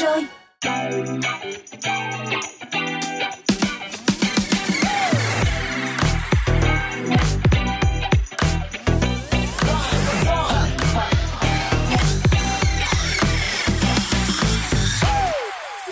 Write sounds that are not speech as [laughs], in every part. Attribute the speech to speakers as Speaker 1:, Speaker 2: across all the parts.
Speaker 1: rồi.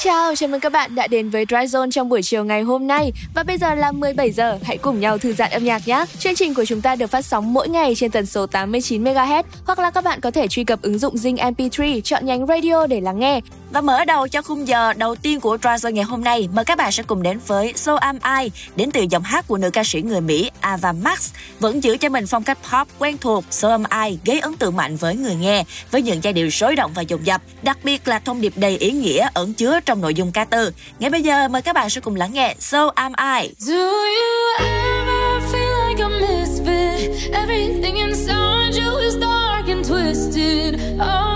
Speaker 1: Chào, chào mừng các bạn đã đến với Dry Zone trong buổi chiều ngày hôm nay. Và bây giờ là 17 giờ, hãy cùng nhau thư giãn âm nhạc nhé. Chương trình của chúng ta được phát sóng mỗi ngày trên tần số 89MHz Hoặc là các bạn có thể truy cập ứng dụng Zing MP3, chọn nhánh radio để lắng nghe
Speaker 2: và mở đầu cho khung giờ đầu tiên của Dry ngày hôm nay, mời các bạn sẽ cùng đến với So Am I, đến từ giọng hát của nữ ca sĩ người Mỹ Ava Max, vẫn giữ cho mình phong cách pop quen thuộc. So Am I gây ấn tượng mạnh với người nghe, với những giai điệu sôi động và dồn dập, đặc biệt là thông điệp đầy ý nghĩa ẩn chứa trong nội dung ca từ. Ngay bây giờ mời các bạn sẽ cùng lắng nghe So Am I.
Speaker 1: Do you ever feel like a misfit? Everything inside you is dark and twisted. Oh,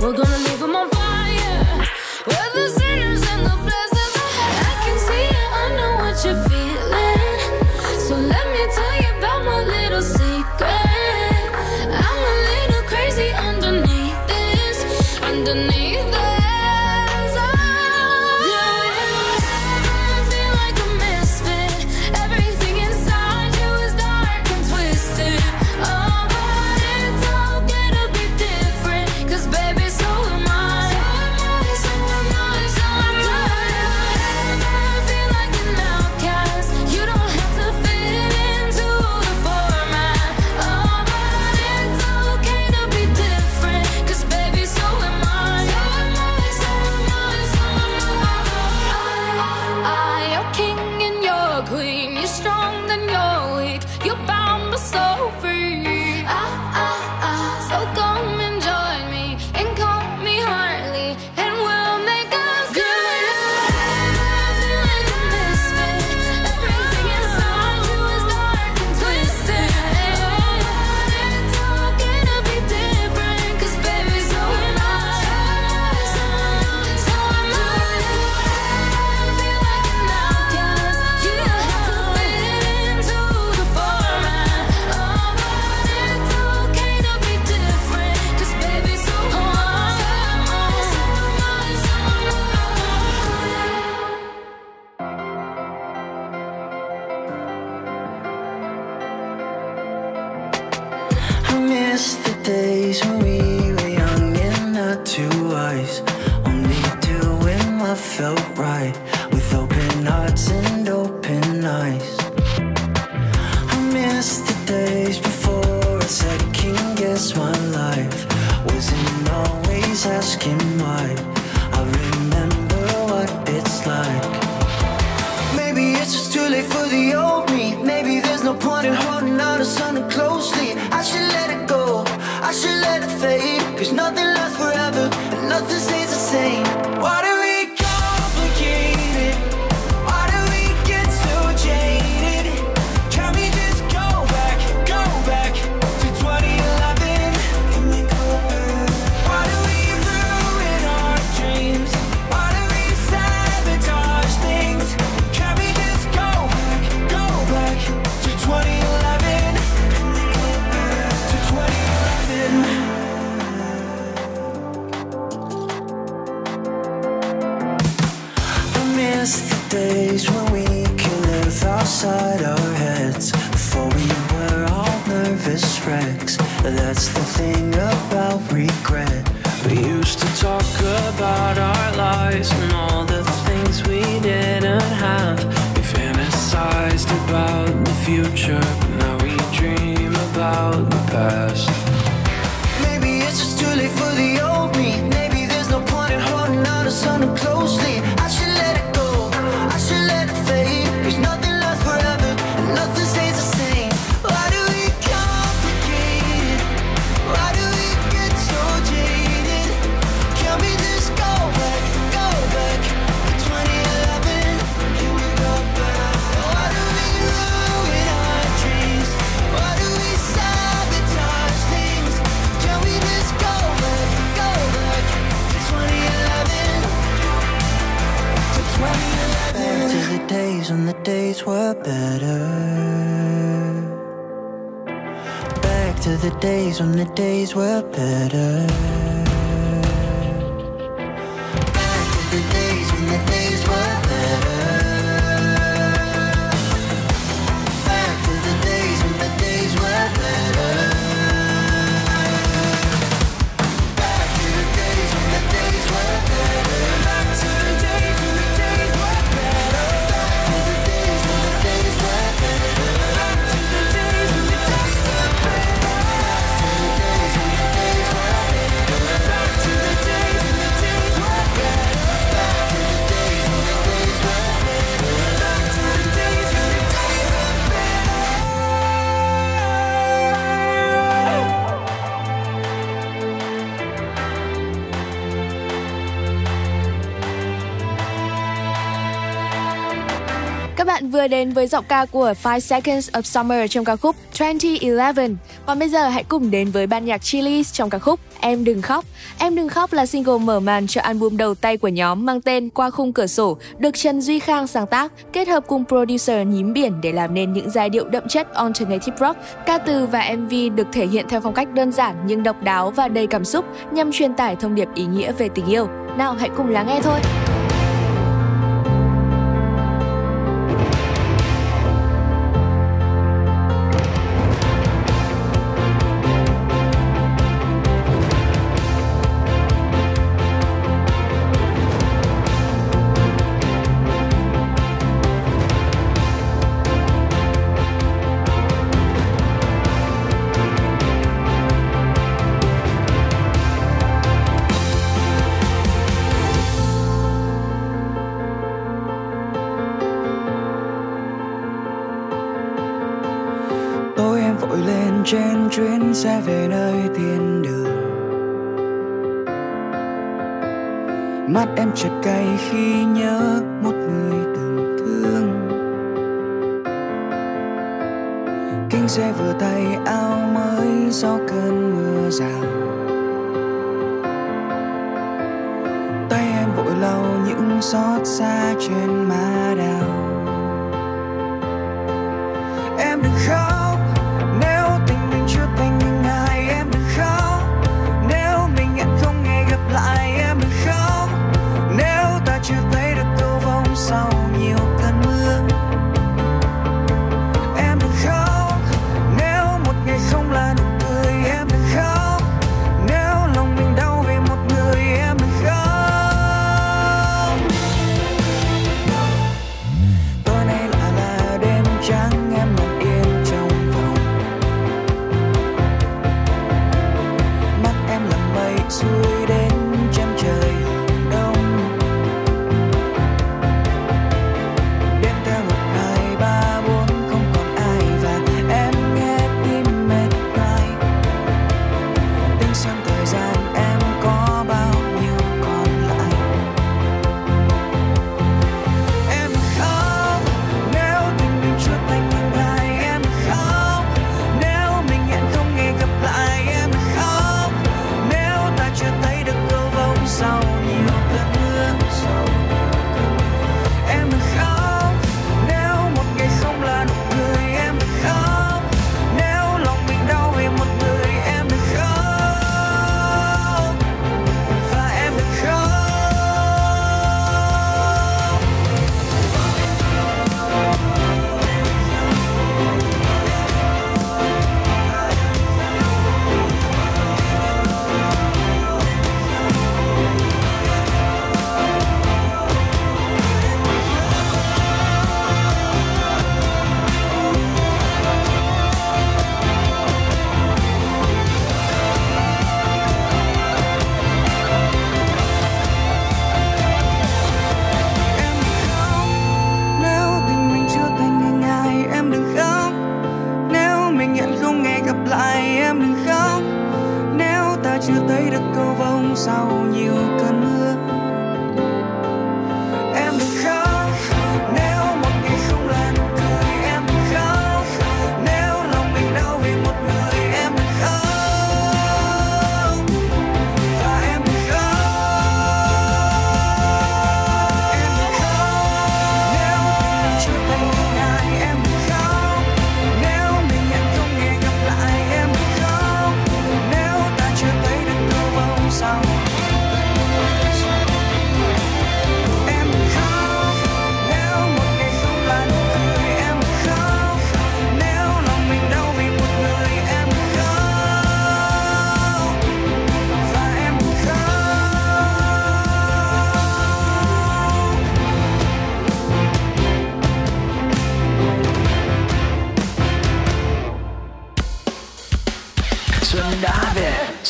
Speaker 3: 我多 vừa đến với giọng ca của Five Seconds of Summer trong ca khúc 2011. Còn bây giờ hãy cùng đến với ban nhạc Chili's trong ca khúc Em Đừng Khóc. Em Đừng Khóc là single mở màn cho album đầu tay của nhóm mang tên Qua Khung Cửa Sổ, được Trần Duy Khang sáng tác, kết hợp cùng producer Nhím Biển để làm nên những giai điệu đậm chất alternative rock. Ca từ và MV được thể hiện theo phong cách đơn giản nhưng độc đáo và đầy cảm xúc nhằm truyền tải thông điệp ý nghĩa về tình yêu. Nào hãy cùng lắng nghe thôi.
Speaker 4: mắt em chợt cay khi nhớ một người từng thương. Kinh xe vừa tay, áo mới do cơn mưa rào. Tay em vội lau những xót xa trên má
Speaker 5: đá.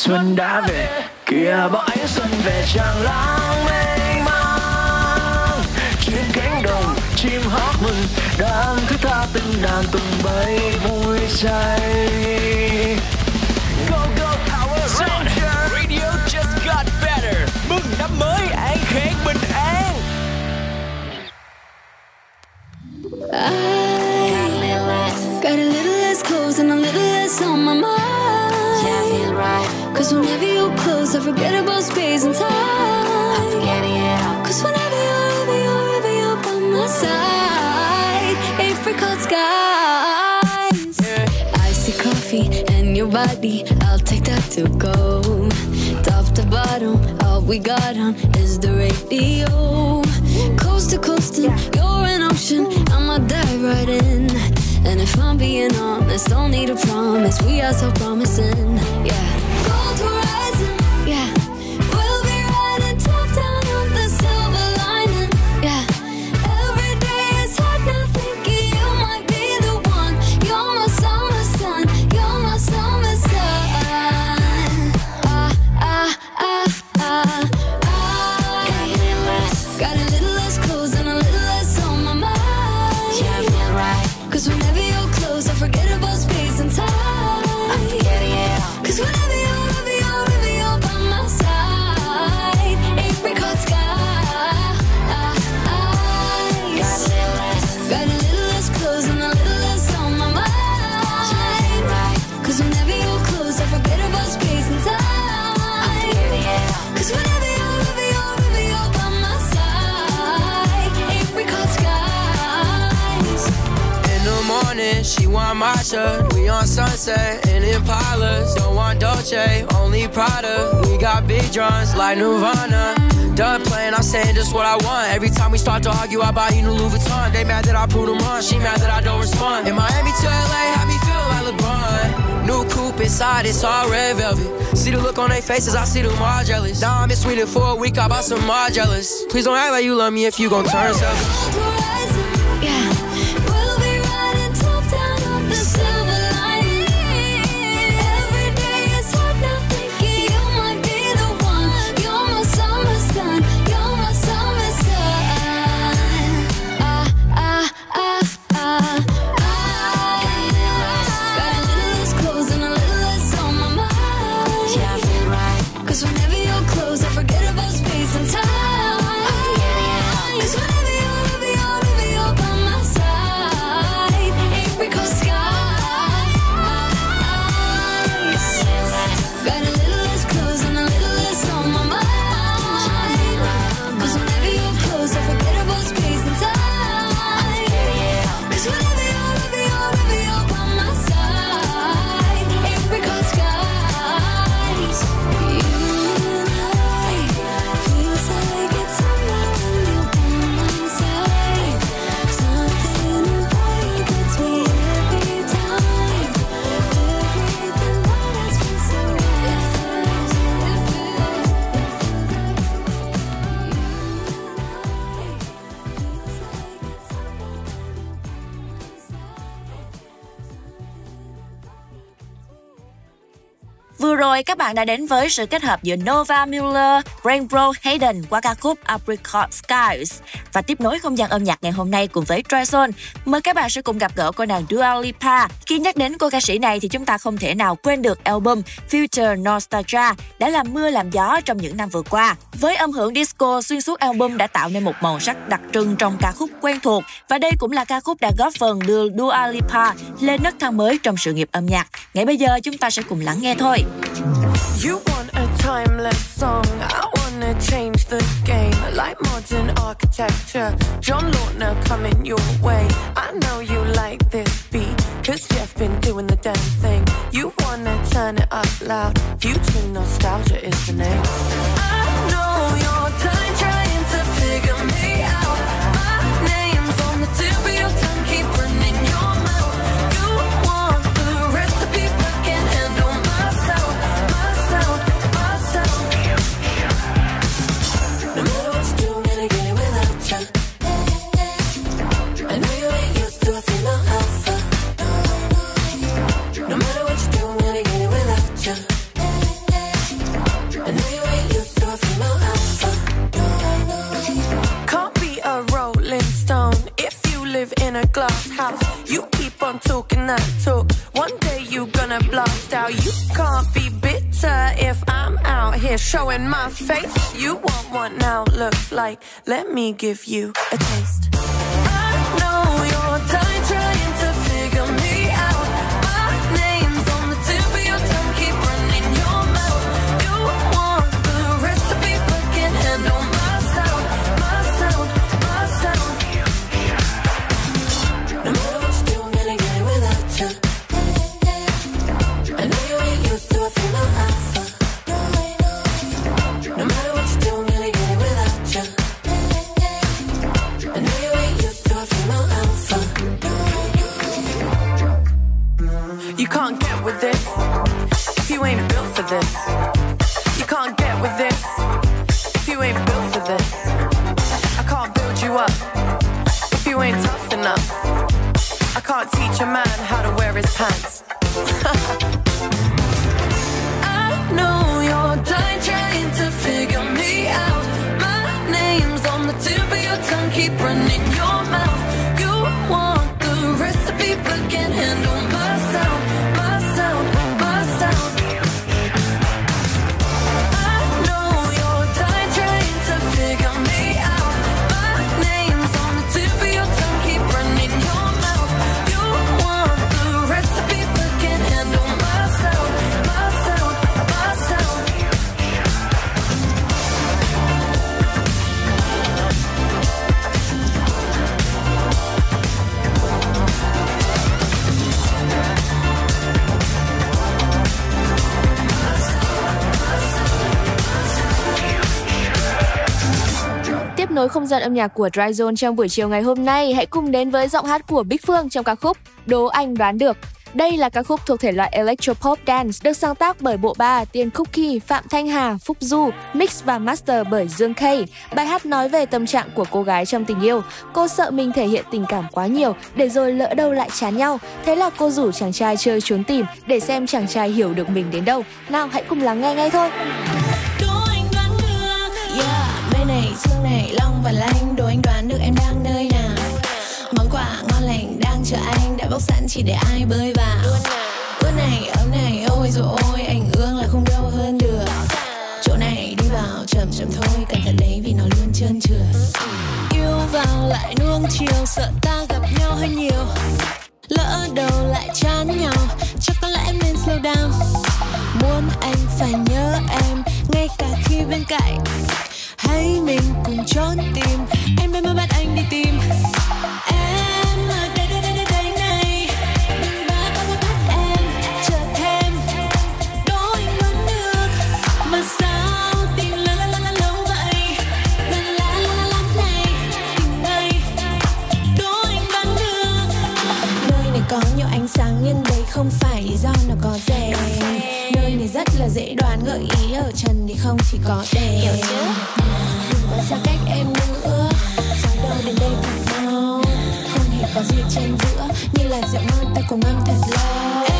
Speaker 6: Xuân đã về kìa bóng ánh xuân về tràn lãng mênh mang. Trên cánh đồng chim hót mừng đàn thức tha từng đàn tung bay vui say. Go go Power Ranger. Radio just got better. Mừng năm mới an khang bình
Speaker 1: Cause whenever you're close, I forget about space and time. I'm forgetting it. Cause whenever you're, ever you're, ever you're by my side, apricot skies. Icy coffee and your body, I'll take that to go. Top to bottom, all we got on is the radio. Coast to coast, and you're an ocean, I'ma dive right in. And if I'm being honest, don't need a promise, we are so promising, yeah.
Speaker 5: Want shirt. We on sunset in Impalas. Don't want Dolce, only Prada. We got big drums like Nirvana. Done playing, I'm saying just what I want. Every time we start to argue, I buy you new Louis Vuitton. They mad that I prove them wrong. She mad that I don't respond. In Miami to LA, have me feel like LeBron. New coupe inside, it's all red velvet. See the look on their faces, I see them all jealous. Now I'm in Sweden for a week, I bought some more jealous. Please don't act like you love me if you gon' turn selfish.
Speaker 2: Các bạn đã đến với sự kết hợp giữa Nova Mueller, Rainbow Hayden qua ca khúc Apricot Skies và tiếp nối không gian âm nhạc ngày hôm nay cùng với Tryson, Mời các bạn sẽ cùng gặp gỡ cô nàng Dua Lipa. Khi nhắc đến cô ca sĩ này thì chúng ta không thể nào quên được album Future Nostalgia đã làm mưa làm gió trong những năm vừa qua. Với âm hưởng disco xuyên suốt album đã tạo nên một màu sắc đặc trưng trong ca khúc quen thuộc và đây cũng là ca khúc đã góp phần đưa Dua Lipa lên nấc thang mới trong sự nghiệp âm nhạc. Ngay bây giờ chúng ta sẽ cùng lắng nghe thôi.
Speaker 7: You want a timeless song, I wanna change the game like modern architecture. John Lautner coming your way. I know you like this beat, cause Jeff been doing the damn thing. You wanna turn it up loud, future nostalgia is the name. I in a glass house. You keep on talking that talk. One day you gonna blast out. You can't be bitter if I'm out here showing my face. You want what now looks like. Let me give you a taste. I know you ain't built for this. You can't get with this if you ain't built for this. I can't build you up if you ain't tough enough. I can't teach a man how to wear his pants. [laughs] I know you're done
Speaker 8: nối không gian âm nhạc của Dry Zone trong buổi chiều ngày hôm nay, hãy cùng đến với giọng hát của Bích Phương trong ca khúc Đố Anh Đoán Được. Đây là ca khúc thuộc thể loại Electropop Dance, được sáng tác bởi bộ ba Tiên Cookie, Phạm Thanh Hà, Phúc Du, mix và master bởi Dương K. Bài hát nói về tâm trạng của cô gái trong tình yêu. Cô sợ mình thể hiện tình cảm quá nhiều, để rồi lỡ đâu lại chán nhau. Thế là cô rủ chàng trai chơi trốn tìm để xem chàng trai hiểu được mình đến đâu. Nào hãy cùng lắng nghe ngay thôi
Speaker 9: xương này, sương này, long và lanh đồ anh đoán được em đang nơi nào. Món quà ngon lành đang chờ anh Đã bốc sẵn chỉ để ai bơi vào. Ướt này, ấm này, ôi rồi ôi Anh ương là không đâu hơn được. Chỗ này đi vào chậm chậm thôi Cẩn thận đấy vì nó luôn trơn trượt. Yêu vào lại nuông chiều Sợ ta gặp nhau hơi nhiều. Lỡ đầu lại chán nhau Chắc có lẽ em nên slow down. Muốn anh phải nhớ em Ngay cả khi bên cạnh. Hãy mình cùng trốn tìm. Em đã mới bắt anh đi tìm. Em ở đây đây đây đây đây này. Đừng bá bá bắt em, Chờ thêm. Đôi anh vẫn được Mà sao tình la la la la lâu vậy? La la la la la này, tình đây đôi anh vẫn được Nơi này có nhiều ánh sáng, nhưng đây không phải lý do nó có rèm dễ đoán gợi ý ở trần thì không chỉ có đèn Đừng có xa cách em nữa Sao đâu đến đây cùng nhau? Không hề có gì trên giữa Như là rượu ngon ta cùng ngâm thật lâu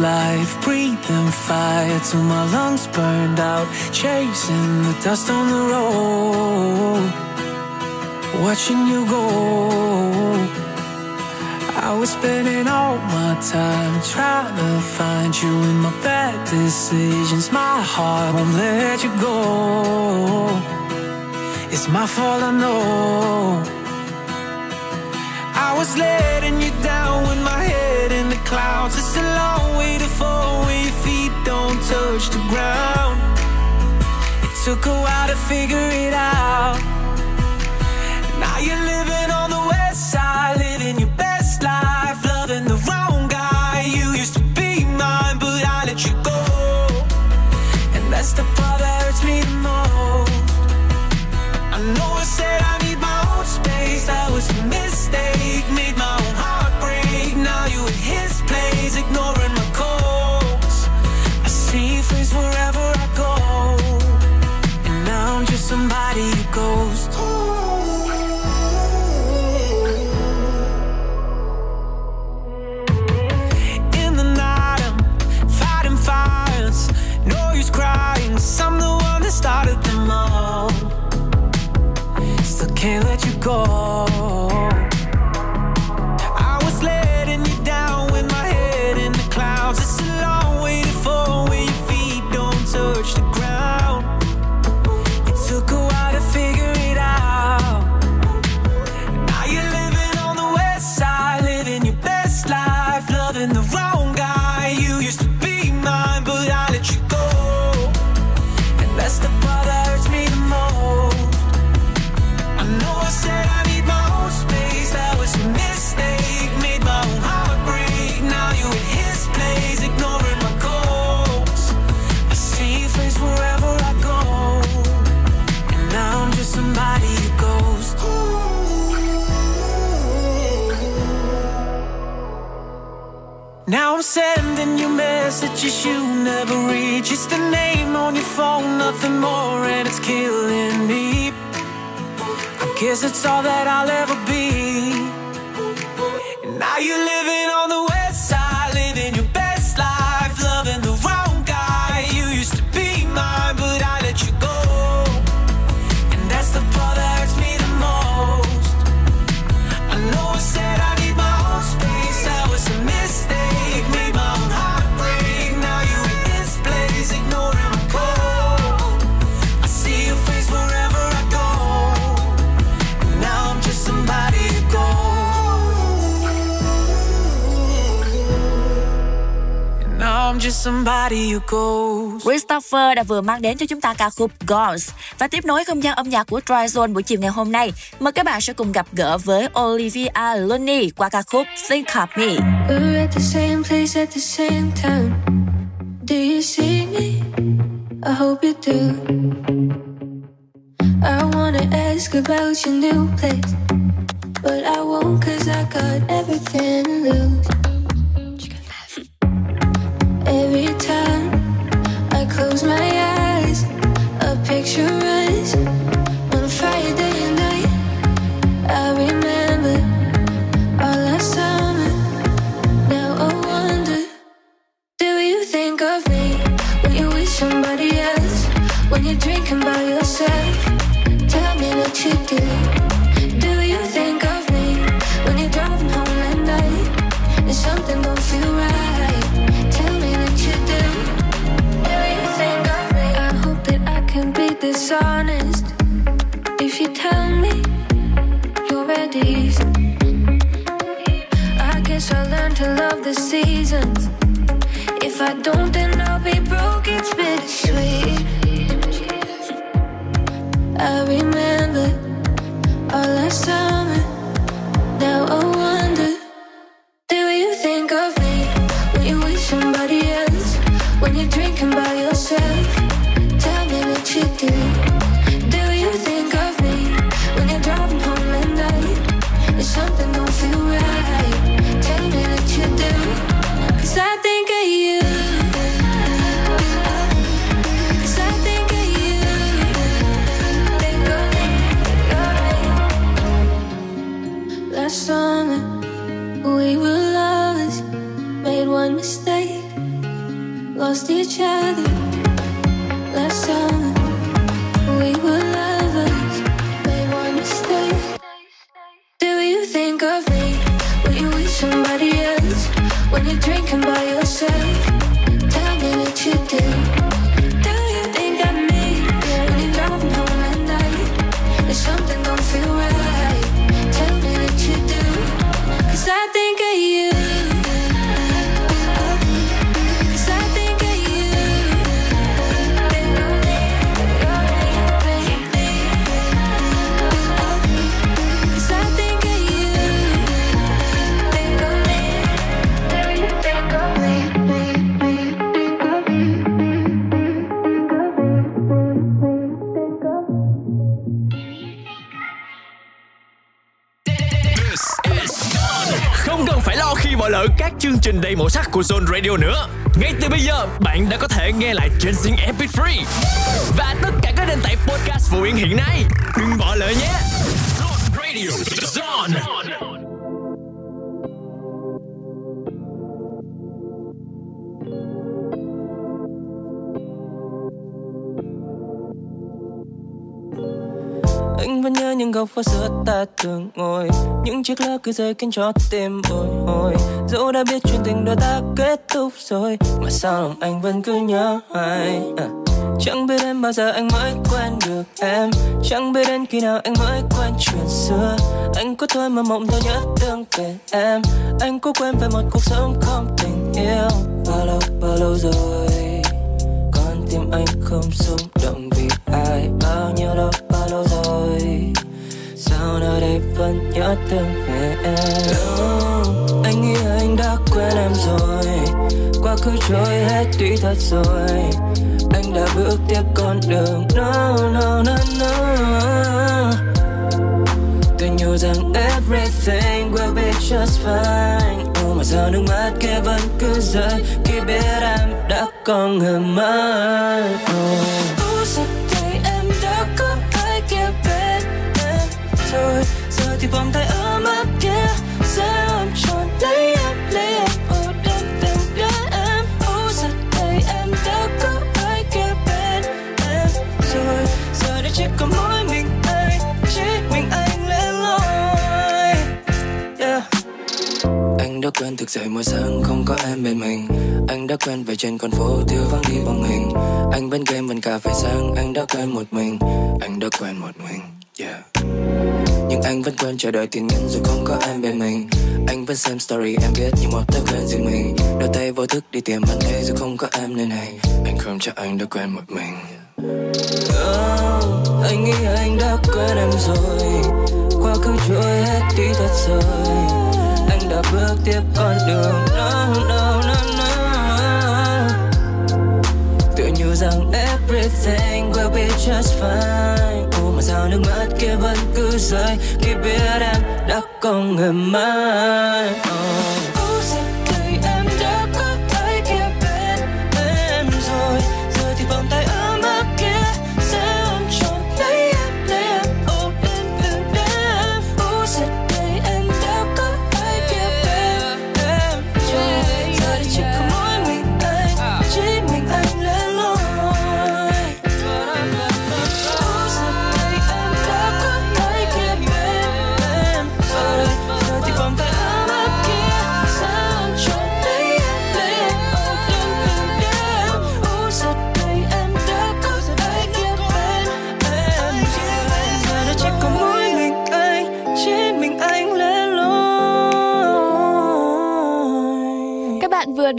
Speaker 7: life, breathing fire till my lungs burned out, chasing the dust on the road, watching you go. I was spending all my time trying to find you in my bad decisions. My heart won't let you go. It's my fault, I know. I was letting you down with my head clouds. It's a long way to fall when your feet don't touch the ground. It took a while to figure it out. Phone, nothing more, and it's killing me. I guess it's all that I'll ever be.
Speaker 2: Christopher đã vừa mang đến cho chúng ta ca khúc Ghost và tiếp nối không gian âm nhạc của Dry Zone buổi chiều ngày hôm nay. Mời các bạn sẽ cùng gặp gỡ với Olivia Looney qua ca khúc Think of Me.
Speaker 1: We're at the same place at the same time. Do you see me? I hope you do. I wanna ask about your new place, but I won't cause I got everything to lose. Every time I close my eyes, a picture us on a Friday night. I remember all last summer. Now I wonder, do you think of me when you're with somebody else? When you're drinking by yourself? Tell me what you do. Do you think of me when you're driving home at night? And something don't feel right. Dishonest. If you tell me you're at ease. I guess I learned to love the seasons. If I don't, then I'll be broke. It's bittersweet. I remember all last summer. Now I wonder, do you think of me when you're with somebody else? When you're drinking by yourself? Tell me what you do. Do can buy yourself.
Speaker 10: Đầy màu sắc của Zone Radio nữa. Ngay từ bây giờ, bạn đã có thể nghe lại trên Zing MP3 và tất cả các nền tảng podcast phổ biến hiện nay. Đừng bỏ lỡ nhé. Zone Radio, Zone.
Speaker 11: Góc phố xưa ta thường ngồi. Những chiếc lá cứ rơi khiến cho tim bồi hồi. Dẫu đã biết chuyện tình đôi ta kết thúc rồi, Mà sao lòng anh vẫn cứ nhớ ai? à. Chẳng biết em bao giờ anh mới quen được em. Chẳng biết đến khi nào anh mới quen chuyện xưa. Anh có thôi mà mộng thôi nhớ thương về em. Anh có quen về một cuộc sống không tình yêu. Bao lâu bao lâu rồi? Con tim anh không xung động vì ai. Bao nhiêu lâu? Sao nơi đây vẫn nhớ thương về em. Oh, Anh nghĩ anh đã quên em rồi Quá khứ trôi hết đi thật rồi. Anh đã bước tiếp con đường No, no, no, no. Tôi nhủ rằng everything will be just fine. Oh mà sao nước mắt kia vẫn cứ rơi. Khi biết em đã có người mới. Oh. Rồi. Giờ thì vòng tay ấm áp kia sẽ ôm trọn lấy em, lấy em. Ô đêm từng đứa em ô giờ đây em đã có ai kia bên em rồi. Giờ đây chỉ có mỗi mình anh Chỉ mình anh lên lối. Yeah. Anh đã quen thức dậy mỗi sáng không có em bên mình. Anh đã quen về trên con phố thiếu vắng đi bóng hình Anh bên game vẫn cà phê sáng Anh đã quen một mình. Anh đã quen một mình. Yeah. Nhưng anh vẫn quên chờ đợi tin nhắn dù không có em bên mình. Anh vẫn xem story em biết như một thói quen riêng mình. Đôi tay vô thức đi tìm bạn thấy dù không có em nơi này. Anh không chắc anh đã quen một mình. Oh, Anh nghĩ anh đã quên em rồi. Quá khứ trôi hết đi thật rồi. Anh đã bước tiếp con đường no, no, no, no. Tự như rằng everything will be just fine. Ồ mà sao nước mắt kia vẫn cứ rơi? Khi biết em đã có người mai. Oh.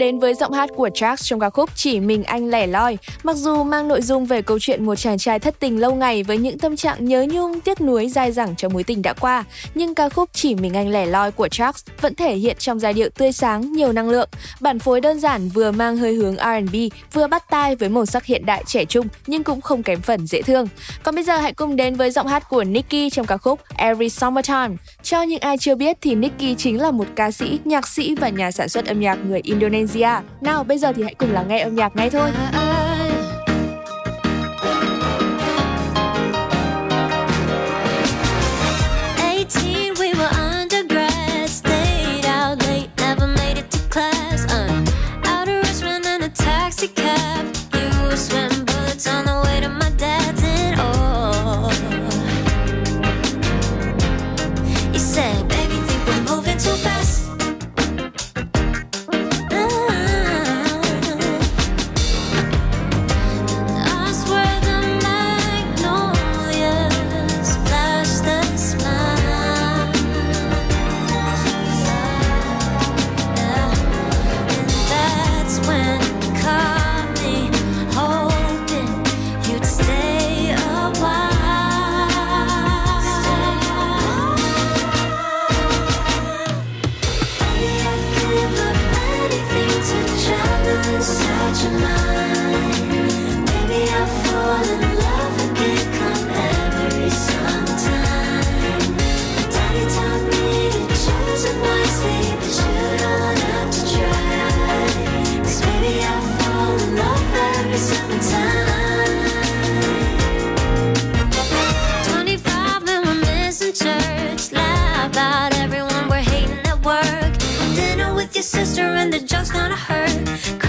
Speaker 8: Đến với giọng hát của Trax trong ca khúc Chỉ mình anh lẻ loi. Mặc dù mang nội dung về câu chuyện một chàng trai thất tình lâu ngày với những tâm trạng nhớ nhung, tiếc nuối dai dẳng cho mối tình đã qua, nhưng ca khúc Chỉ mình anh lẻ loi của Trax vẫn thể hiện trong giai điệu tươi sáng, nhiều năng lượng. Bản phối đơn giản vừa mang hơi hướng R&B, vừa bắt tai với màu sắc hiện đại trẻ trung nhưng cũng không kém phần dễ thương. Còn bây giờ hãy cùng đến với giọng hát của Nicki trong ca khúc Every Summertime. Cho những ai chưa biết thì Nicky chính là một ca sĩ, nhạc sĩ và nhà sản xuất âm nhạc người Indonesia. Nào bây giờ thì hãy cùng lắng nghe âm nhạc ngay thôi.
Speaker 1: Eighteen, your sister and the joke's gonna hurt.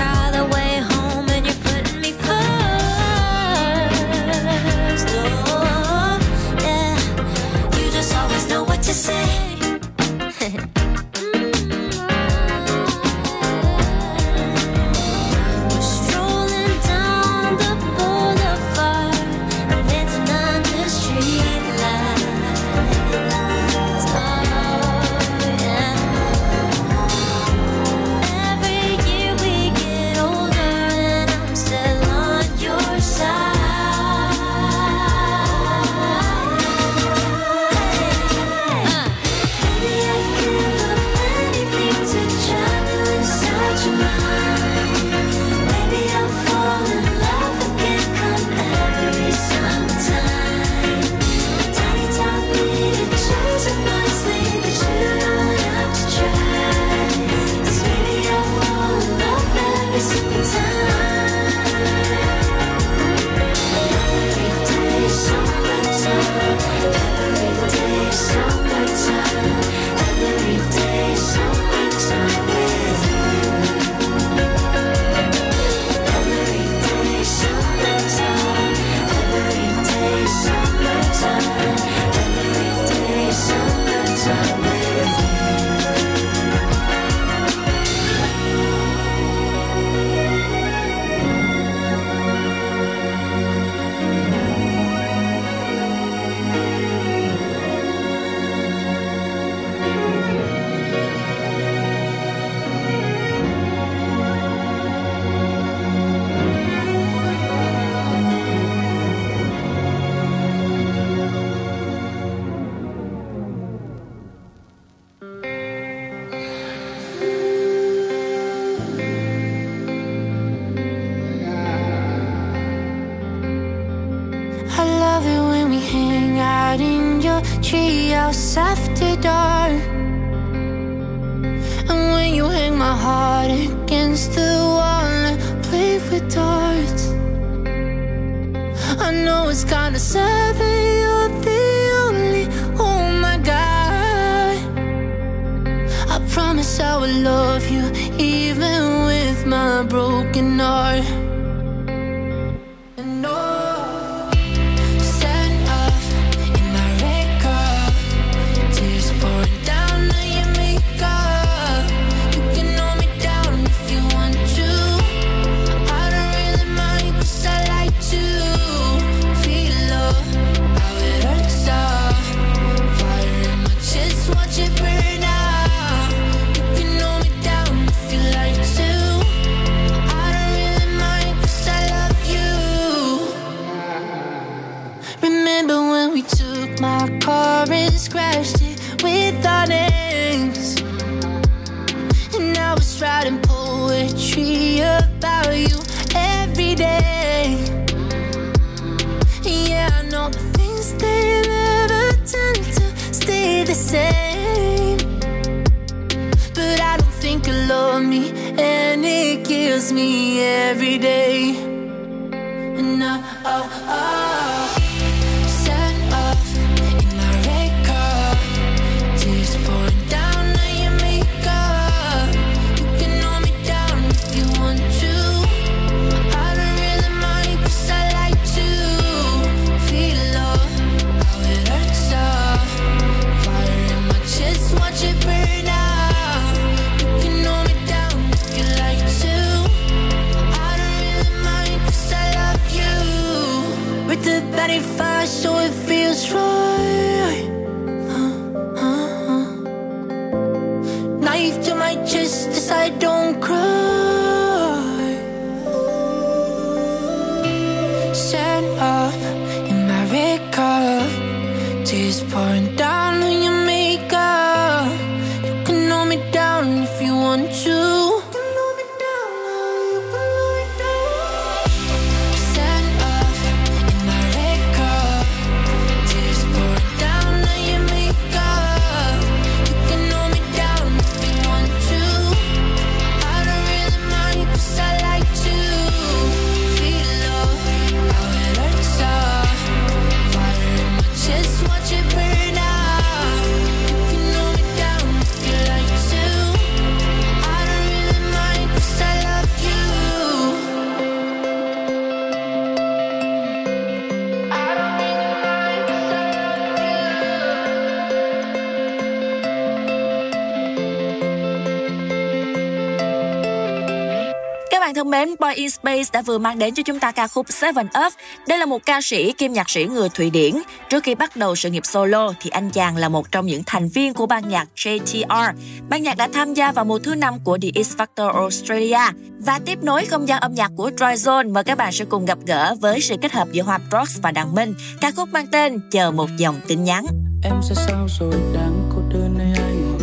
Speaker 2: Boy in Space đã vừa mang đến cho chúng ta ca khúc Seven Up. Đây là một ca sĩ kim nhạc sĩ người Thụy Điển. Trước khi bắt đầu sự nghiệp solo thì anh chàng là một trong những thành viên của ban nhạc JTR. Ban nhạc đã tham gia vào mùa thứ năm của The X Factor Australia. Và tiếp nối không gian âm nhạc của Dry Zone, mời các bạn sẽ cùng gặp gỡ với sự kết hợp giữa Hoa Brox và Đặng Minh. Ca khúc mang tên Chờ một dòng tin nhắn.
Speaker 12: Em sẽ sao rồi đang cô đơn nơi ai ngồi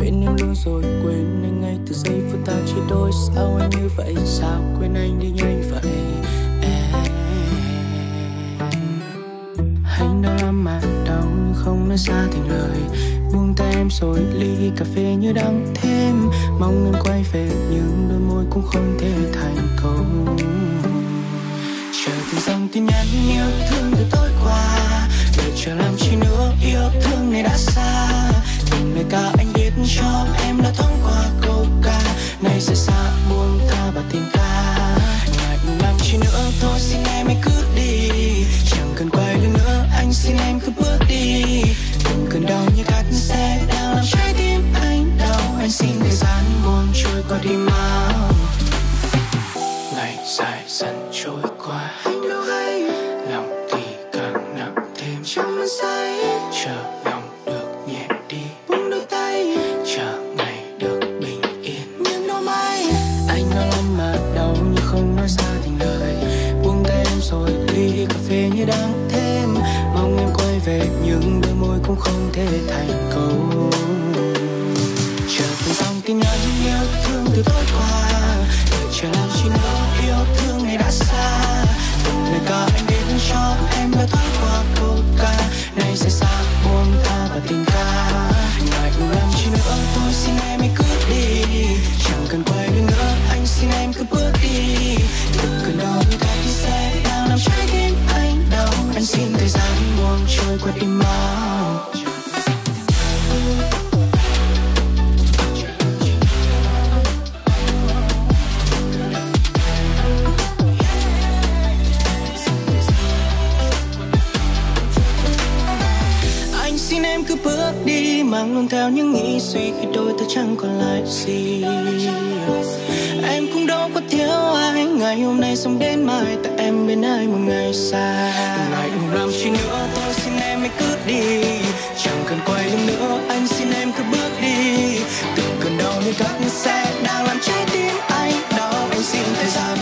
Speaker 12: bên em luôn rồi quên anh ngay từ giây ta chỉ đôi sao anh như vậy. Sao quên anh đi nhanh vậy? Anh đang làm mà đau nhưng không nói xa thành lời. Buông tay em rồi ly cà phê như đắng thêm. Mong em quay về nhưng đôi môi cũng không thể thành câu chờ từng dòng tin nhắn yêu thương từ tối qua. Để chờ làm chi nữa, yêu thương này đã xa. Từng lời ca anh viết cho em đã thoáng qua nay sẽ xa buông tha và tình ta. Ngại làm chi nữa, thôi xin em hãy cứ đi. Chẳng cần quay lưng nữa, anh xin em cứ bước đi. Đừng cơn đau như cắt xe đang làm trái tim anh đau. Anh xin thời gian buông trôi qua đi mau. Ngày dài dần trôi cũng không đi luôn theo những nghĩ suy khi đôi ta chẳng còn lại gì. Em cũng đâu có thiếu ai, ngày hôm nay sống đến mai tại em bên ai một ngày xa. Ngày cũng làm chi nữa tôi xin em hãy cứ đi. Chẳng cần quay lưng nữa, anh xin em cứ bước đi. Từng cơn đau như cắt xe đang làm trái tim anh đau anh xin thời gian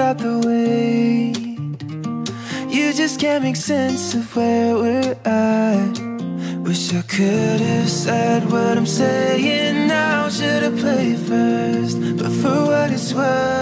Speaker 7: without the weight. You just can't make sense of where we're at. Wish I could have said what I'm saying now. Should have played first, but for what it's worth,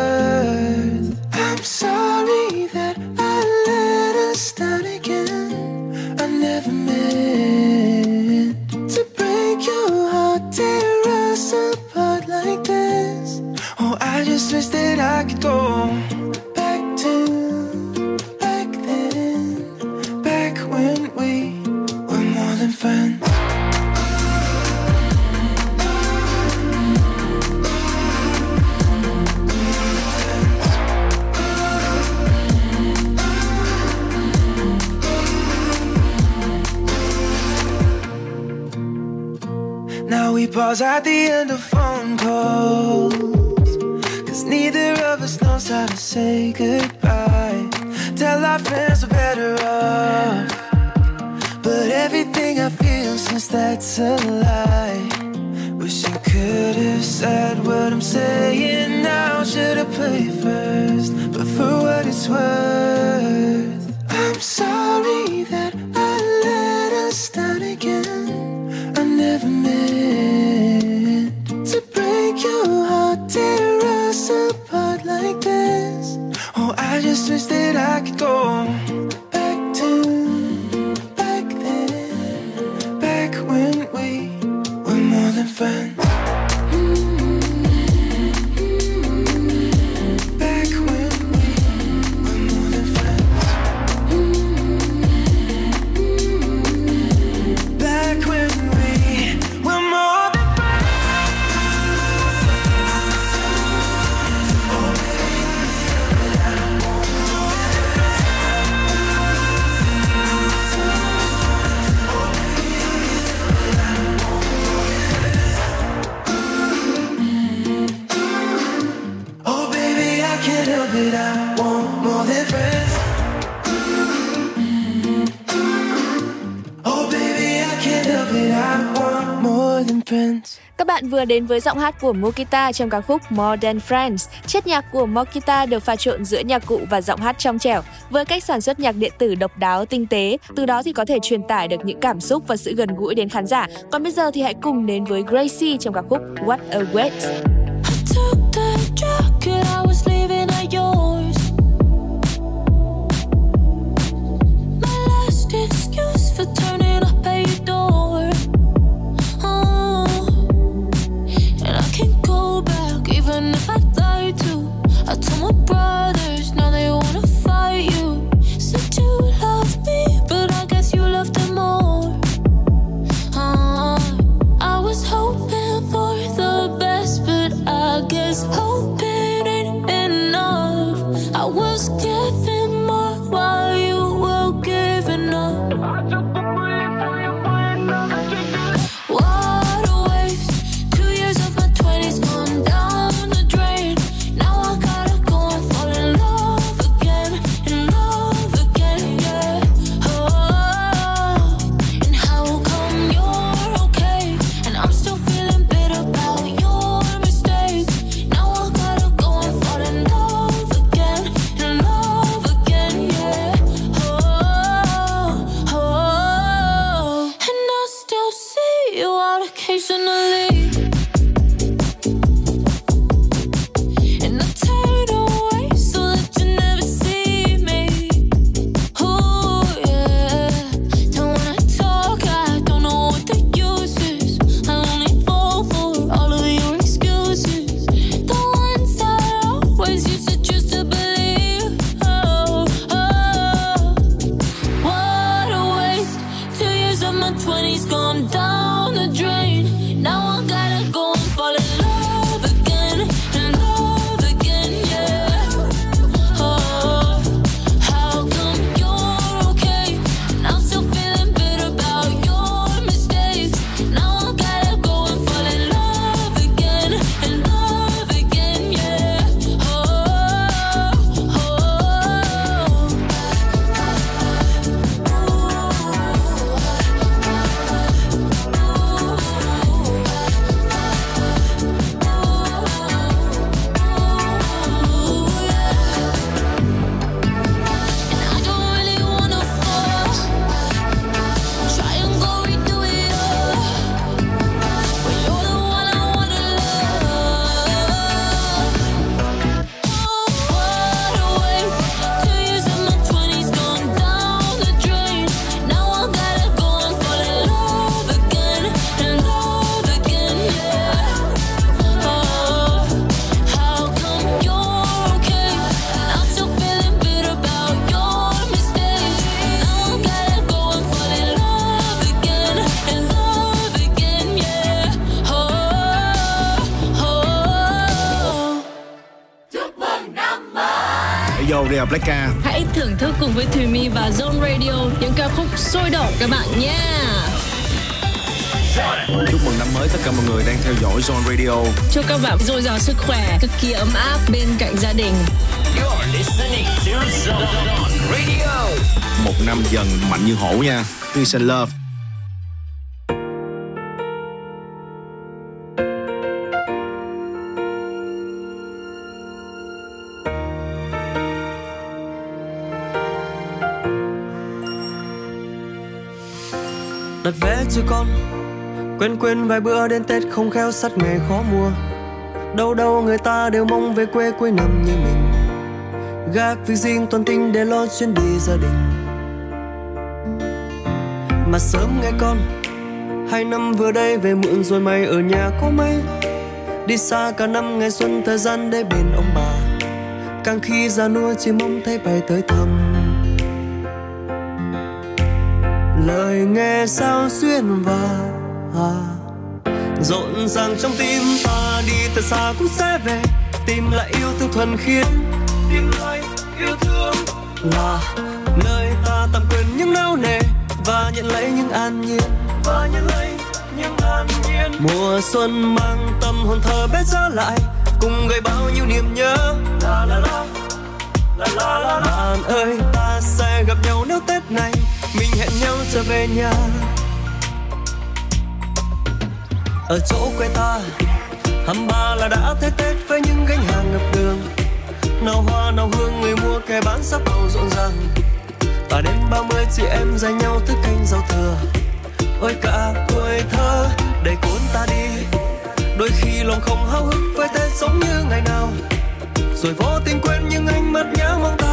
Speaker 8: với giọng hát của Mokita trong ca khúc More Than Friends. Chất nhạc của Mokita được pha trộn giữa nhạc cụ và giọng hát trong trẻo, với cách sản xuất nhạc điện tử độc đáo, tinh tế, từ đó thì có thể truyền tải được những cảm xúc và sự gần gũi đến khán giả. Còn bây giờ thì hãy cùng đến với Gracie trong ca khúc What Awaits. I
Speaker 1: took the drug I was leaving at your
Speaker 13: Becca.
Speaker 14: Hãy thưởng thức cùng với Thùy My và Zone Radio những ca khúc sôi động các bạn nha.
Speaker 13: Chúc mừng năm mới tất cả mọi người đang theo dõi Zone Radio.
Speaker 14: Chúc các bạn dồi dào sức khỏe, cực kỳ ấm áp bên cạnh gia đình. You're listening to Zone Radio.
Speaker 13: Một năm dần mạnh như hổ nha. Peace and love.
Speaker 15: con. Quên quên vài bữa đến Tết không khéo sắt nghề khó mua. Đâu đâu người ta đều mong về quê cuối năm như mình. Gác việc riêng toàn tinh để lo chuyến đi gia đình. Mà sớm nghe con, Hai năm vừa đây về muộn rồi mày ở nhà có mấy? Đi xa cả năm ngày xuân thời gian để bên ông bà. Càng khi già nuôi chỉ mong thấy mày tới thăm. Lời nghe sao xuyên vào à. rộn ràng trong tim ta đi thật xa cũng sẽ về. Tìm lại yêu thương thuần khiết. Tìm lại yêu thương là nơi ta tạm quên những nao nề và nhận lấy những an nhiên. và nhận lấy những an nhiên. Mùa xuân mang tâm hồn thơ bé trở lại cùng gây bao nhiêu niềm nhớ. La la la la la la. Bạn ơi ta sẽ gặp nhau nếu tết này mình hẹn nhau trở về nhà. Ở chỗ quê ta, hăm ba là đã thấy tết với những gánh hàng ngập đường. Nào hoa nào hương, người mua, kẻ bán sắp màu rộn ràng. Và đêm ba mươi chị em dành nhau thức canh rau thừa. Ôi cả tuổi thơ đầy cuốn ta đi. Đôi khi lòng không háo hức với tết giống như ngày nào. Rồi vô tình quên những ánh mắt nhớ mong ta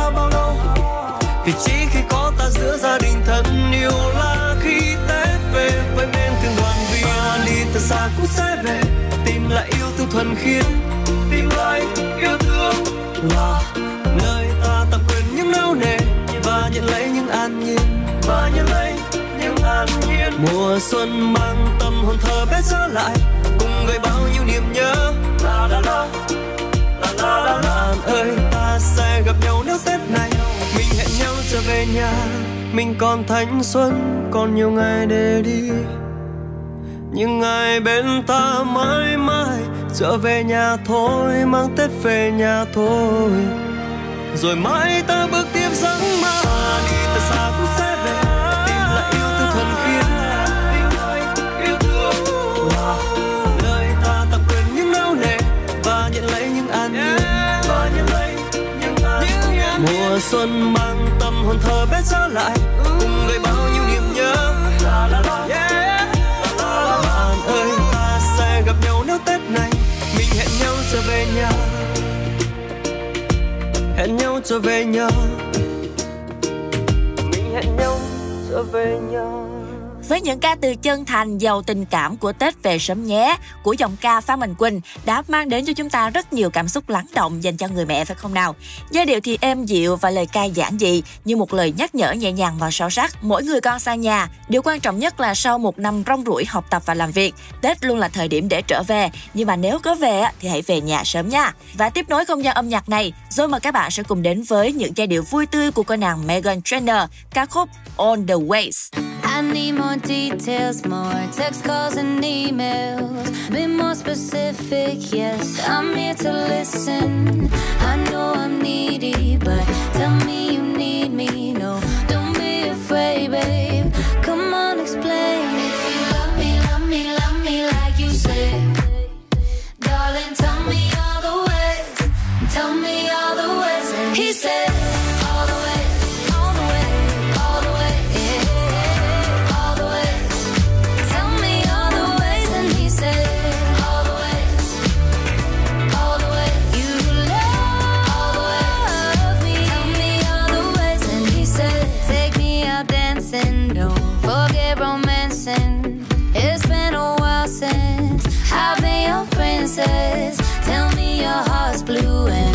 Speaker 15: vì chỉ khi có ta giữa gia đình thân yêu là khi tết về với men thương đoàn viên đi thật xa cũng sẽ về. Tìm lại yêu thương thuần khiết, tìm lại yêu thương là nơi ta tạm quên những nao nề. Và nhận lấy những an nhiên, và nhận lấy những an nhiên. Mùa xuân mang tâm hồn thơ bé trở lại, cùng gây bao nhiêu niềm nhớ. La la la la la la ơi, ta sẽ gặp nhau nếu tết này nhau trở về nhà. Mình còn thanh xuân, còn nhiều ngày để đi. Nhưng ngày bên ta mãi mãi, trở về nhà thôi, mang tết về nhà thôi. Rồi mãi ta bước tiếp giấc mơ. Đi từ xa mùa xuân mang tâm hồn thơ bé trở lại, cùng gây bao nhiêu niềm nhớ. Yeah. bạn ơi, ta sẽ gặp nhau nếu tết này. Mình hẹn nhau trở về nhà. Hẹn nhau trở về nhà. Mình hẹn nhau trở về nhà.
Speaker 2: Với những ca từ chân thành, giàu tình cảm của Tết về sớm nhé của giọng ca Phan Mạnh Quỳnh đã mang đến cho chúng ta rất nhiều cảm xúc lắng động dành cho người mẹ phải không nào? Giai điệu thì êm dịu và lời ca giản dị như một lời nhắc nhở nhẹ nhàng và sâu sắc. Mỗi người con xa nhà, điều quan trọng nhất là sau một năm rong ruổi học tập và làm việc, Tết luôn là thời điểm để trở về. Nhưng mà nếu có về thì hãy về nhà sớm nha. Và tiếp nối không gian âm nhạc này, rồi mà các bạn sẽ cùng đến với những giai điệu vui tươi của cô nàng Megan Trainor, ca khúc On the Ways.
Speaker 1: I need more details, more text calls and emails. Be more specific, yes, I'm here to listen. I know I'm needy, but tell me you need me. No, don't be afraid, babe. Come on, explain. If you love me, love me, love me like you say. Darling, tell me all the ways. Tell me all the ways. And he said, Tell me your heart's blue and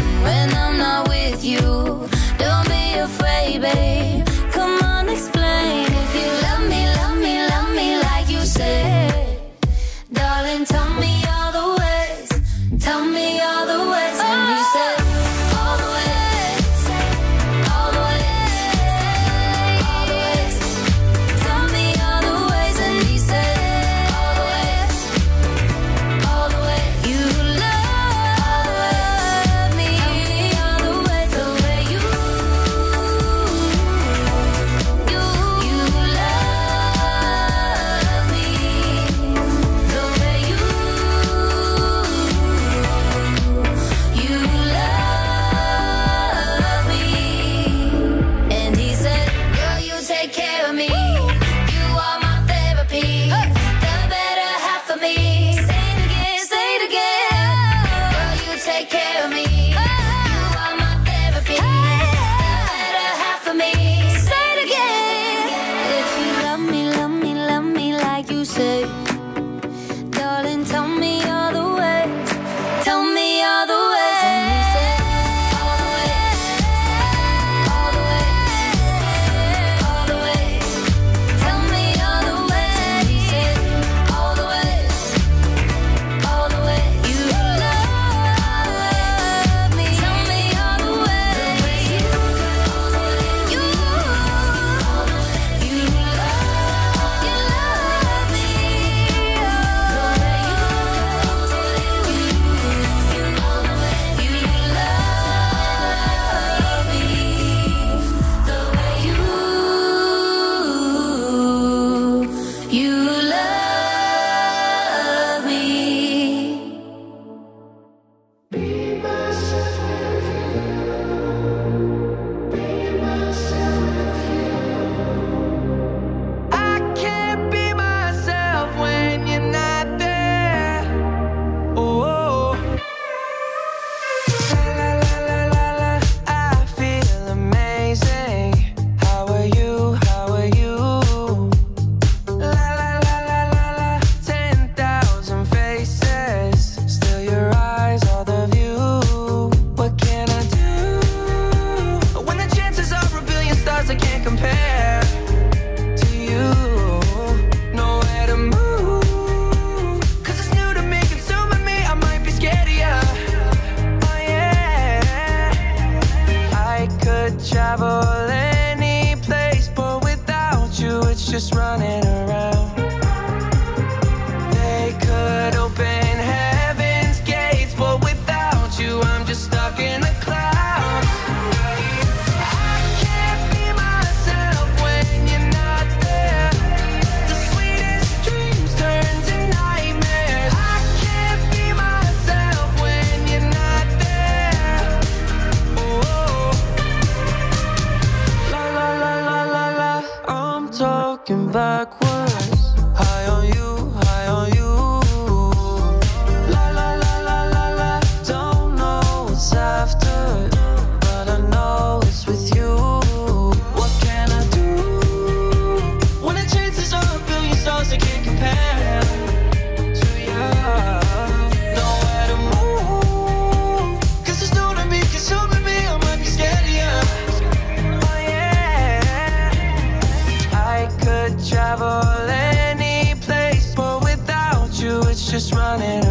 Speaker 7: just running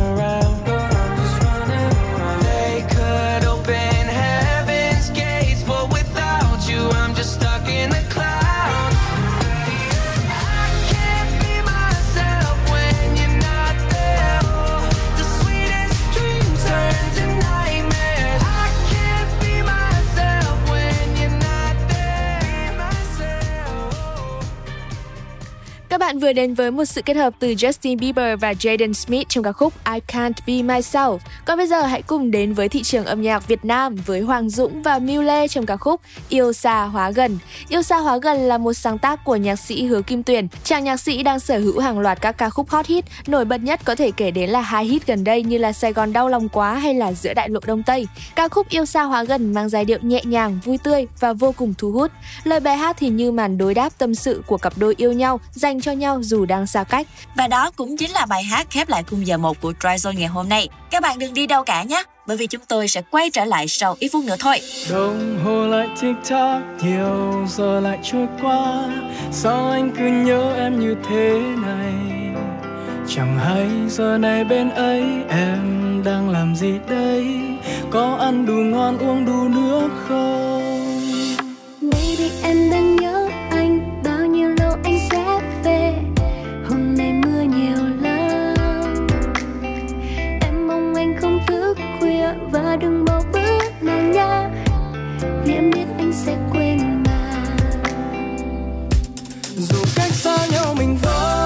Speaker 8: người đến với một sự kết hợp từ Justin Bieber và Jaden Smith trong ca khúc I Can't Be Myself. Còn bây giờ hãy cùng đến với thị trường âm nhạc Việt Nam với Hoàng Dũng và Miu Lê trong ca khúc Yêu xa hóa gần. Yêu xa hóa gần là một sáng tác của nhạc sĩ Hứa Kim Tuyền. Chàng nhạc sĩ đang sở hữu hàng loạt các ca khúc hot hit, nổi bật nhất có thể kể đến là hai hit gần đây như là Sài Gòn đau lòng quá hay là Giữa đại lộ Đông Tây. Ca khúc Yêu xa hóa gần mang giai điệu nhẹ nhàng, vui tươi và vô cùng thu hút. Lời bài hát thì như màn đối đáp tâm sự của cặp đôi yêu nhau dành cho nhau dù đang xa cách.
Speaker 2: Và đó cũng chính là bài hát khép lại khung giờ 1 của Dry Zone ngày hôm nay. Các bạn đừng đi đâu cả nhé, bởi vì chúng tôi sẽ quay trở lại sau ít phút nữa thôi.
Speaker 4: Đồng hồ lại tick tock nhiều giờ lại trôi qua Sao anh cứ nhớ em như thế này Chẳng hay giờ này bên ấy em đang làm gì đây Có ăn đủ ngon uống đủ nước không
Speaker 16: nhiều lắm. Em mong anh không thức khuya Và đừng bỏ bước nào nha Vì em biết anh sẽ quên mà.
Speaker 4: Dù cách xa nhau mình vẫn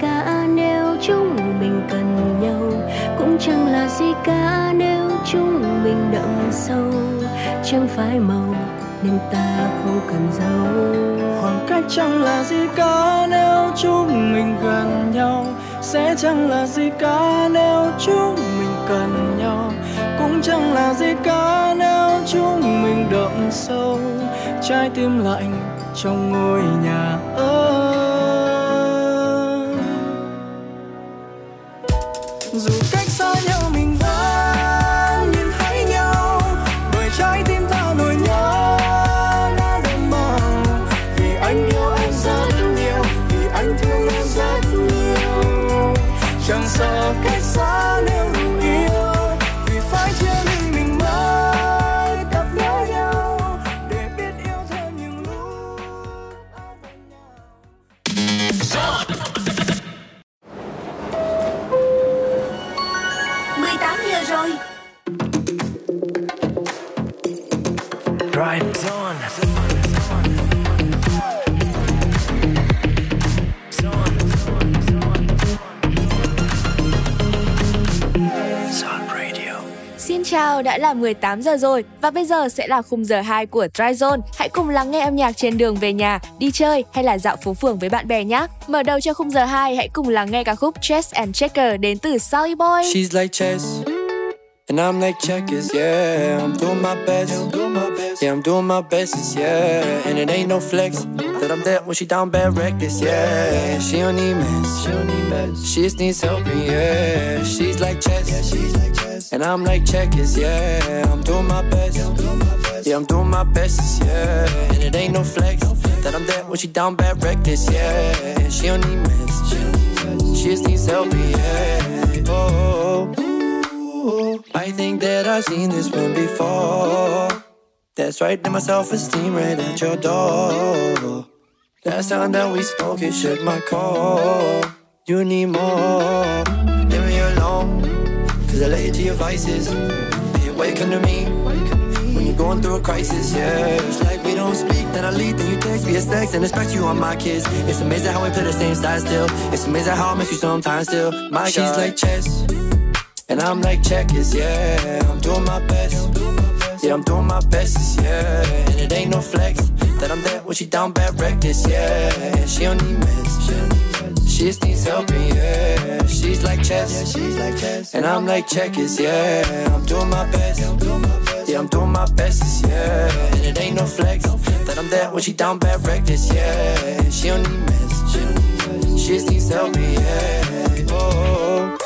Speaker 16: cả nếu chúng mình cần nhau. Cũng chẳng là gì cả nếu chúng mình đậm sâu. Chẳng phải màu nên ta không cần giấu.
Speaker 4: Khoảng cách chẳng là gì cả nếu chúng mình gần nhau. Sẽ chẳng là gì cả nếu chúng mình cần nhau. Cũng chẳng là gì cả nếu chúng mình đậm sâu. Trái tim lạnh trong ngôi nhà ơi. thôi Drive Zone Xin
Speaker 8: chào, đã là 18 giờ rồi và bây giờ sẽ là khung giờ 2 của Dry Zone. Hãy cùng lắng nghe âm nhạc trên đường về nhà, đi chơi hay là dạo phố phường với bạn bè nhé. Mở đầu cho khung giờ 2, hãy cùng lắng nghe ca khúc Chess and Checker đến từ Sally Boy.
Speaker 11: She's like chess. And I'm like checkers, yeah. I'm doing my best. Yeah, I'm doing my best, yeah. And it ain't no flex that I'm there when she down bad reckless, yeah. She don't need mess. She don't need mess. She just needs help, yeah. She's like chess. Yeah, she's like chess. And I'm like checkers, yeah. I'm doing my best. Yeah, I'm doing my best, yeah. And it ain't no flex that I'm there when she down bad reckless, yeah. She don't need mess. She just needs help, yeah. Oh. oh, oh. I think that I've seen this one before. That's right, then my self esteem right at your door. Last time that we spoke, it shook my core. You need more. Leave me alone. Cause I lay to your vices. Hey, waken to me. When you're going through a crisis, yeah. It's like we don't speak, then I leave, then you text me a sex and expect you on my kids. It's amazing how we play the same style still. It's amazing how I miss you sometimes still. My She's God. like chess. And I'm like checkers, yeah. I'm doing my best. Yeah, I'm doing my best, yeah. And it ain't no flex that I'm there when she down bad reckless, yeah. She don't need meds. She just needs help, yeah. She's like chess. Yeah. She's like chess. And I'm like checkers, yeah. I'm doing my best. Yeah, I'm doing my best, yeah. And it ain't no flex that I'm there when she down bad reckless, yeah. She don't need meds. She just needs help, yeah. Oh.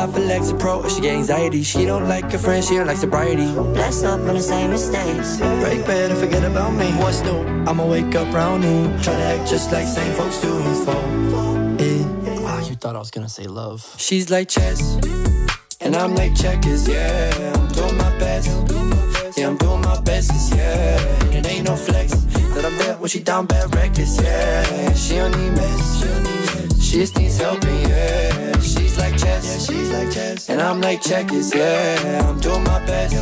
Speaker 11: When she's off of Lexapro, she get anxiety. She don't like her friends, she don't like sobriety.
Speaker 17: Bless up on the same mistakes.
Speaker 11: Break bed and forget about me. What's new? I'ma wake up round noon. Try to act just like same folks do and fall. in.
Speaker 18: Ah, you thought I was gonna say love.
Speaker 11: She's like chess, and I'm like checkers, yeah. I'm doing my best. Yeah, I'm doing my best, yeah. And it ain't no flex that I'm there when she down bad reckless, yeah. She don't need mess. She just needs help, yeah. Like chess, she's like chess. And I'm like checkers, yeah. I'm doing my best.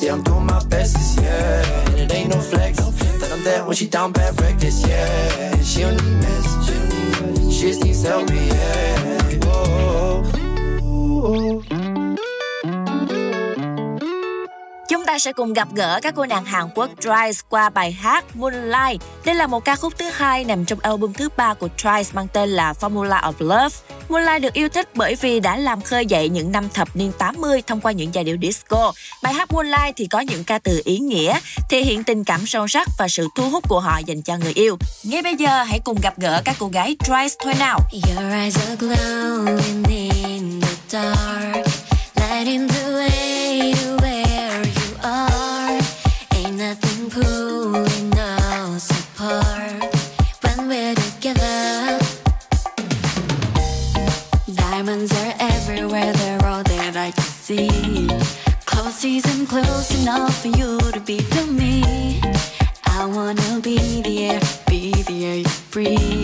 Speaker 11: Yeah, I'm doing my best, yeah. And it ain't no flex that I'm there when she down bad reckless, yeah. She don't need mess. She just needs help, yeah. Oh, oh, oh.
Speaker 2: Chúng ta sẽ cùng gặp gỡ các cô nàng Hàn Quốc Twice qua bài hát Moonlight. Đây là một ca khúc thứ hai nằm trong album thứ ba của Twice mang tên là Formula of Love. Moonlight được yêu thích bởi vì đã làm khơi dậy những năm thập niên 80 thông qua những giai điệu disco. Bài hát Moonlight thì có những ca từ ý nghĩa, thể hiện tình cảm sâu sắc và sự thu hút của họ dành cho người yêu. Ngay bây giờ hãy cùng gặp gỡ các cô gái Twice thôi nào.
Speaker 19: Your eyes are glowing in the dark, lighting the way see. Close season close enough for you to be to me. I wanna be the air, be the air you breathe.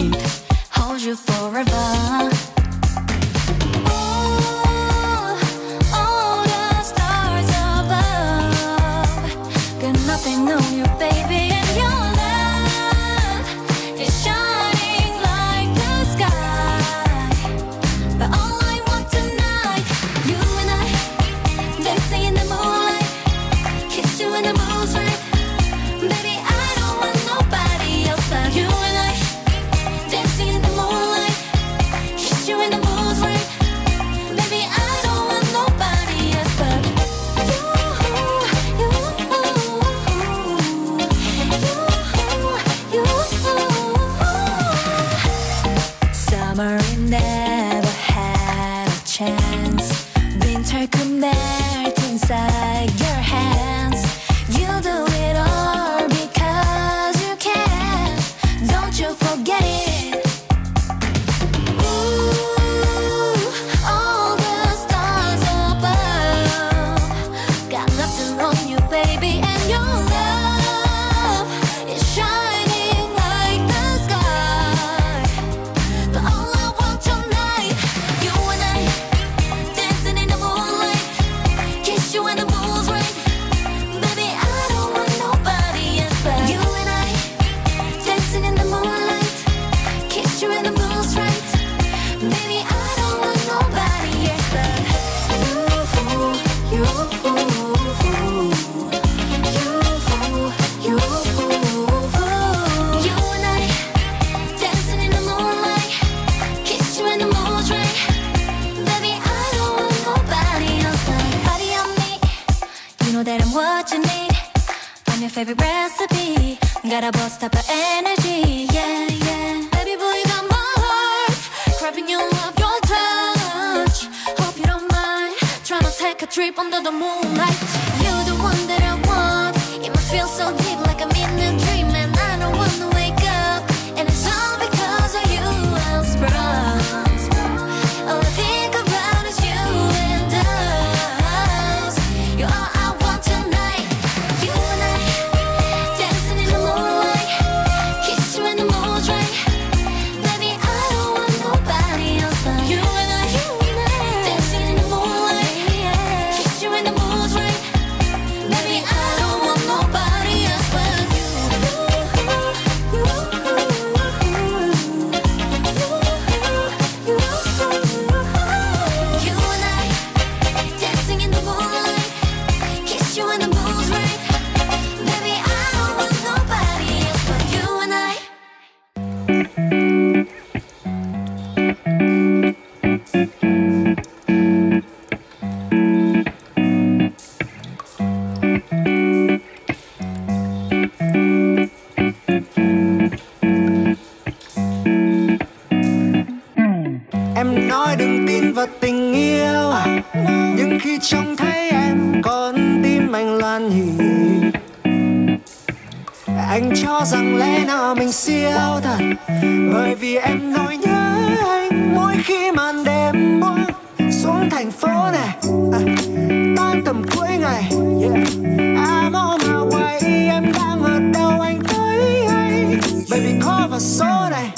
Speaker 19: Baby
Speaker 20: call vào số này.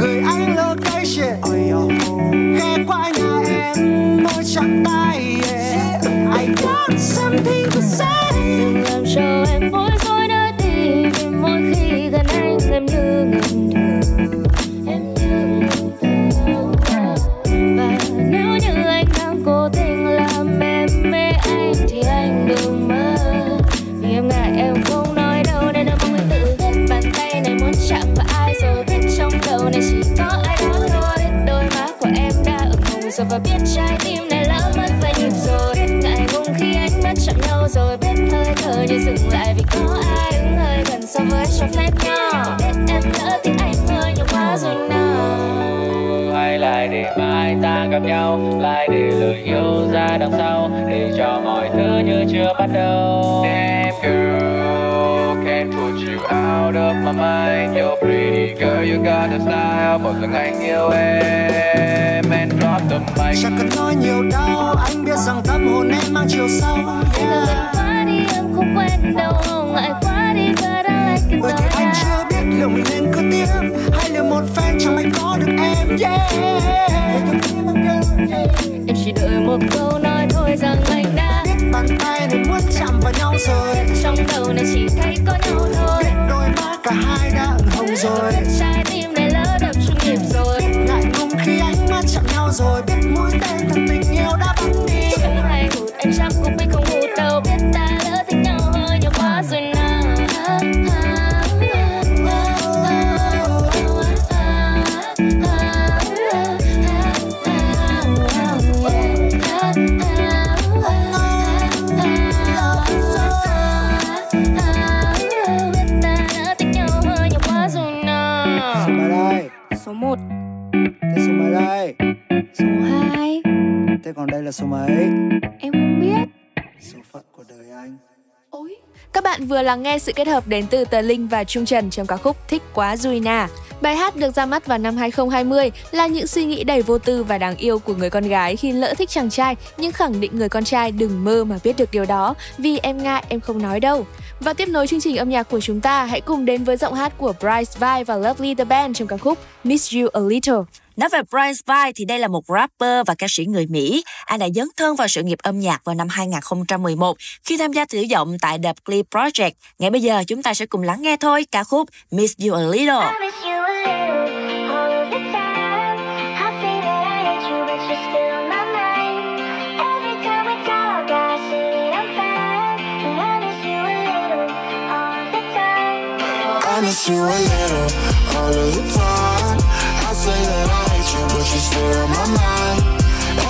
Speaker 20: Gửi anh location. Ghé qua nhà em môi chạm tay yeah. I got something to say
Speaker 1: Và biết trái tim này lỡ mất vài nhịp rồi. Ngại ngùng khi ánh mắt chạm nhau rồi Biết hơi thở như dừng lại vì có ai đứng hơi gần so với cho phép nhau. Biết em lỡ thì anh hơi nhiều quá rồi nào.
Speaker 21: Hay lại để mai ta gặp nhau? Lại để lời yêu ra đằng sau để cho mọi thứ như chưa bắt đầu. Damn girl you out of my mind. You're pretty girl you got a style. Một lần anh yêu em and drop the mic
Speaker 20: Chẳng cần nói nhiều đâu Anh biết rằng tâm hồn em mang chiều sâu.
Speaker 1: Lần quá đi em không quen đâu. Ngại quá đi but I like it
Speaker 20: Bởi vì anh chưa biết liệu mình nên cứ tiếp Hay liệu một fan trong anh có được em Yeah.
Speaker 1: Em chỉ đợi một câu nói thôi rằng anh đã
Speaker 20: Biết bàn tay này muốn chạm vào nhau rồi.
Speaker 1: Trong đầu này chỉ thấy
Speaker 8: soy. Lắng nghe sự kết hợp đến từ Tờ Linh và Trung Trần trong ca khúc Thích Quá Juina. Bài hát được ra mắt vào năm 2020 là những suy nghĩ đầy vô tư và đáng yêu của người con gái khi lỡ thích chàng trai, nhưng khẳng định người con trai đừng mơ mà biết được điều đó vì em ngại em không nói đâu. Và tiếp nối chương trình âm nhạc của chúng ta, hãy cùng đến với giọng hát của Bryce Vai và Lovely The Band trong ca khúc Miss You A Little.
Speaker 2: Nói về Bryce Vai thì đây là một rapper và ca sĩ người Mỹ. Anh đã dấn thân vào sự nghiệp âm nhạc vào năm 2011 khi tham gia thử giọng tại The Clip Project. Ngay bây giờ chúng ta sẽ cùng lắng nghe thôi ca khúc Miss You A Little.
Speaker 22: I miss you a little all of the time. I say that I hate you, but you're still on my mind.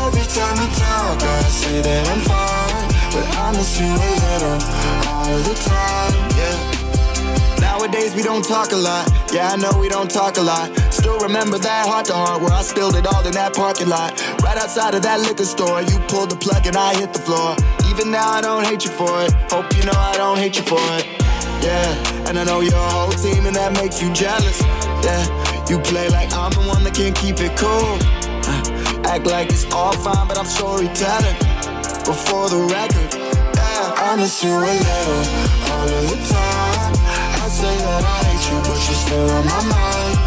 Speaker 22: Every time we talk, I say that I'm fine.
Speaker 19: but I miss you a little all of the time.
Speaker 22: Yeah. Nowadays we don't talk a lot. Yeah, I know we don't talk a lot. Still remember that heart to heart where I spilled it all in that parking lot. Right outside of that liquor store, you pulled the plug and I hit the floor. Even now I don't hate you for it. Hope you know I don't hate you for it. Yeah, and I know your whole team and that makes you jealous. Yeah, you play like I'm the one that can't keep it cool. Uh, act like it's all fine, but I'm storytelling. Before the record, yeah.
Speaker 19: I miss you a little all of the time. I say that I hate you, but you're still on my mind.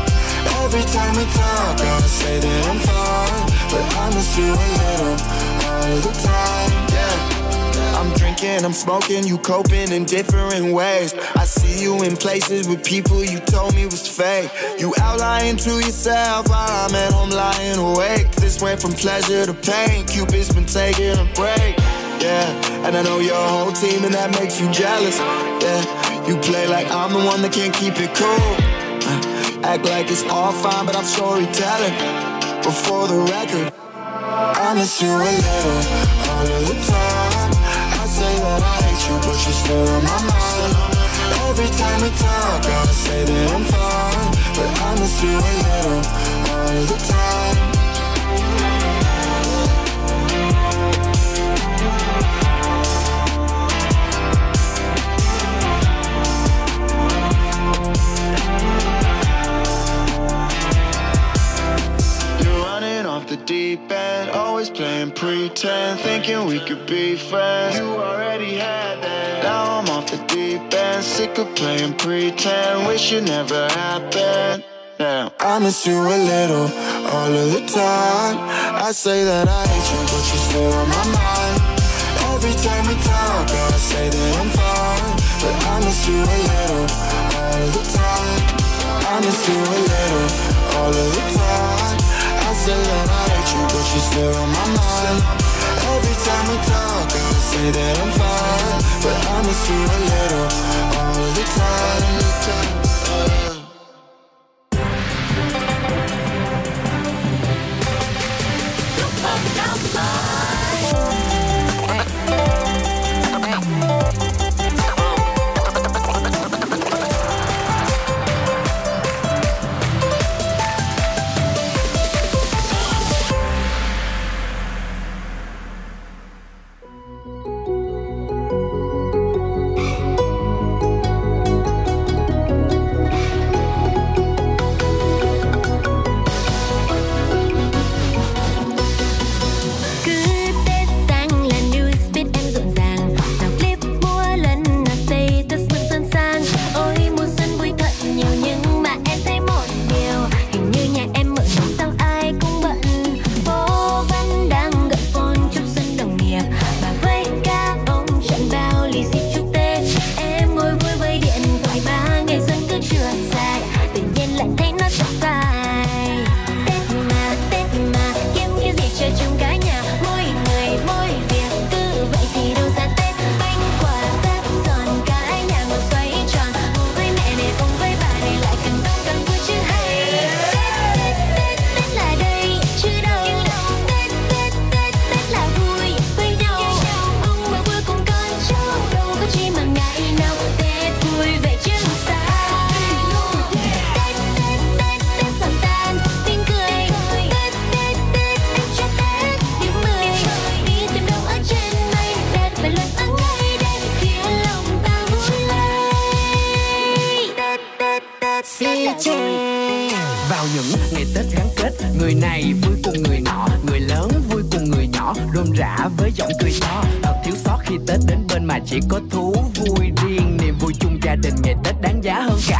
Speaker 19: Every time we talk, I say that I'm fine, but I miss you a little all of the time.
Speaker 22: I'm drinking, I'm smoking, you coping in different ways. I see you in places with people you told me was fake. You out lying to yourself while I'm at home lying awake. This went from pleasure to pain. Cupid's been taking a break. Yeah, and I know your whole team and that makes you jealous. Yeah, you play like I'm the one that can't keep it cool. Uh, act like it's all fine, but I'm storytelling. Before the record,
Speaker 19: I miss you a little all of the time. That I hate you, but you're still on my mind. Every time we talk, I say that I'm fine, but I miss you a little all the time.
Speaker 22: The deep end, always playing pretend, thinking we could be friends. You already had that. Now I'm off the deep end, sick of playing pretend, wish it never happened. Now
Speaker 19: I miss you a little all of the time. I say that I hate you, but you're still on my mind. Every time we talk, I say that I'm fine, but I miss you a little all of the time. I miss you a little all of the time. Say that I hate you, but you're still on my mind. Every time we talk, I say that I'm fine, but I miss you a little all the time.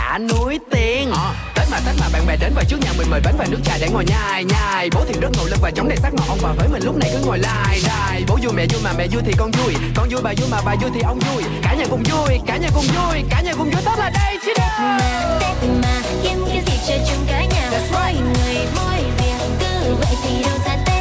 Speaker 23: Cả
Speaker 24: núi tiền Tết mà Tết mà bạn bè đến và trước nhà mình mời bánh và nước trà để ngồi nhai nhai. Bố thì rất ngầu lưng và chống đầy sắc ngọt Ông bà với mình lúc này cứ ngồi lai đài Bố vui mẹ vui mà mẹ vui thì con vui. Con vui bà vui mà bà vui thì ông vui. Cả nhà cùng vui, cả nhà cùng vui Cả nhà cùng vui. Tết là đây chứ đâu.
Speaker 23: Tết mà kiếm cái gì cho chung cả nhà? Mỗi người mỗi việc. Cứ vậy thì đâu ra Tết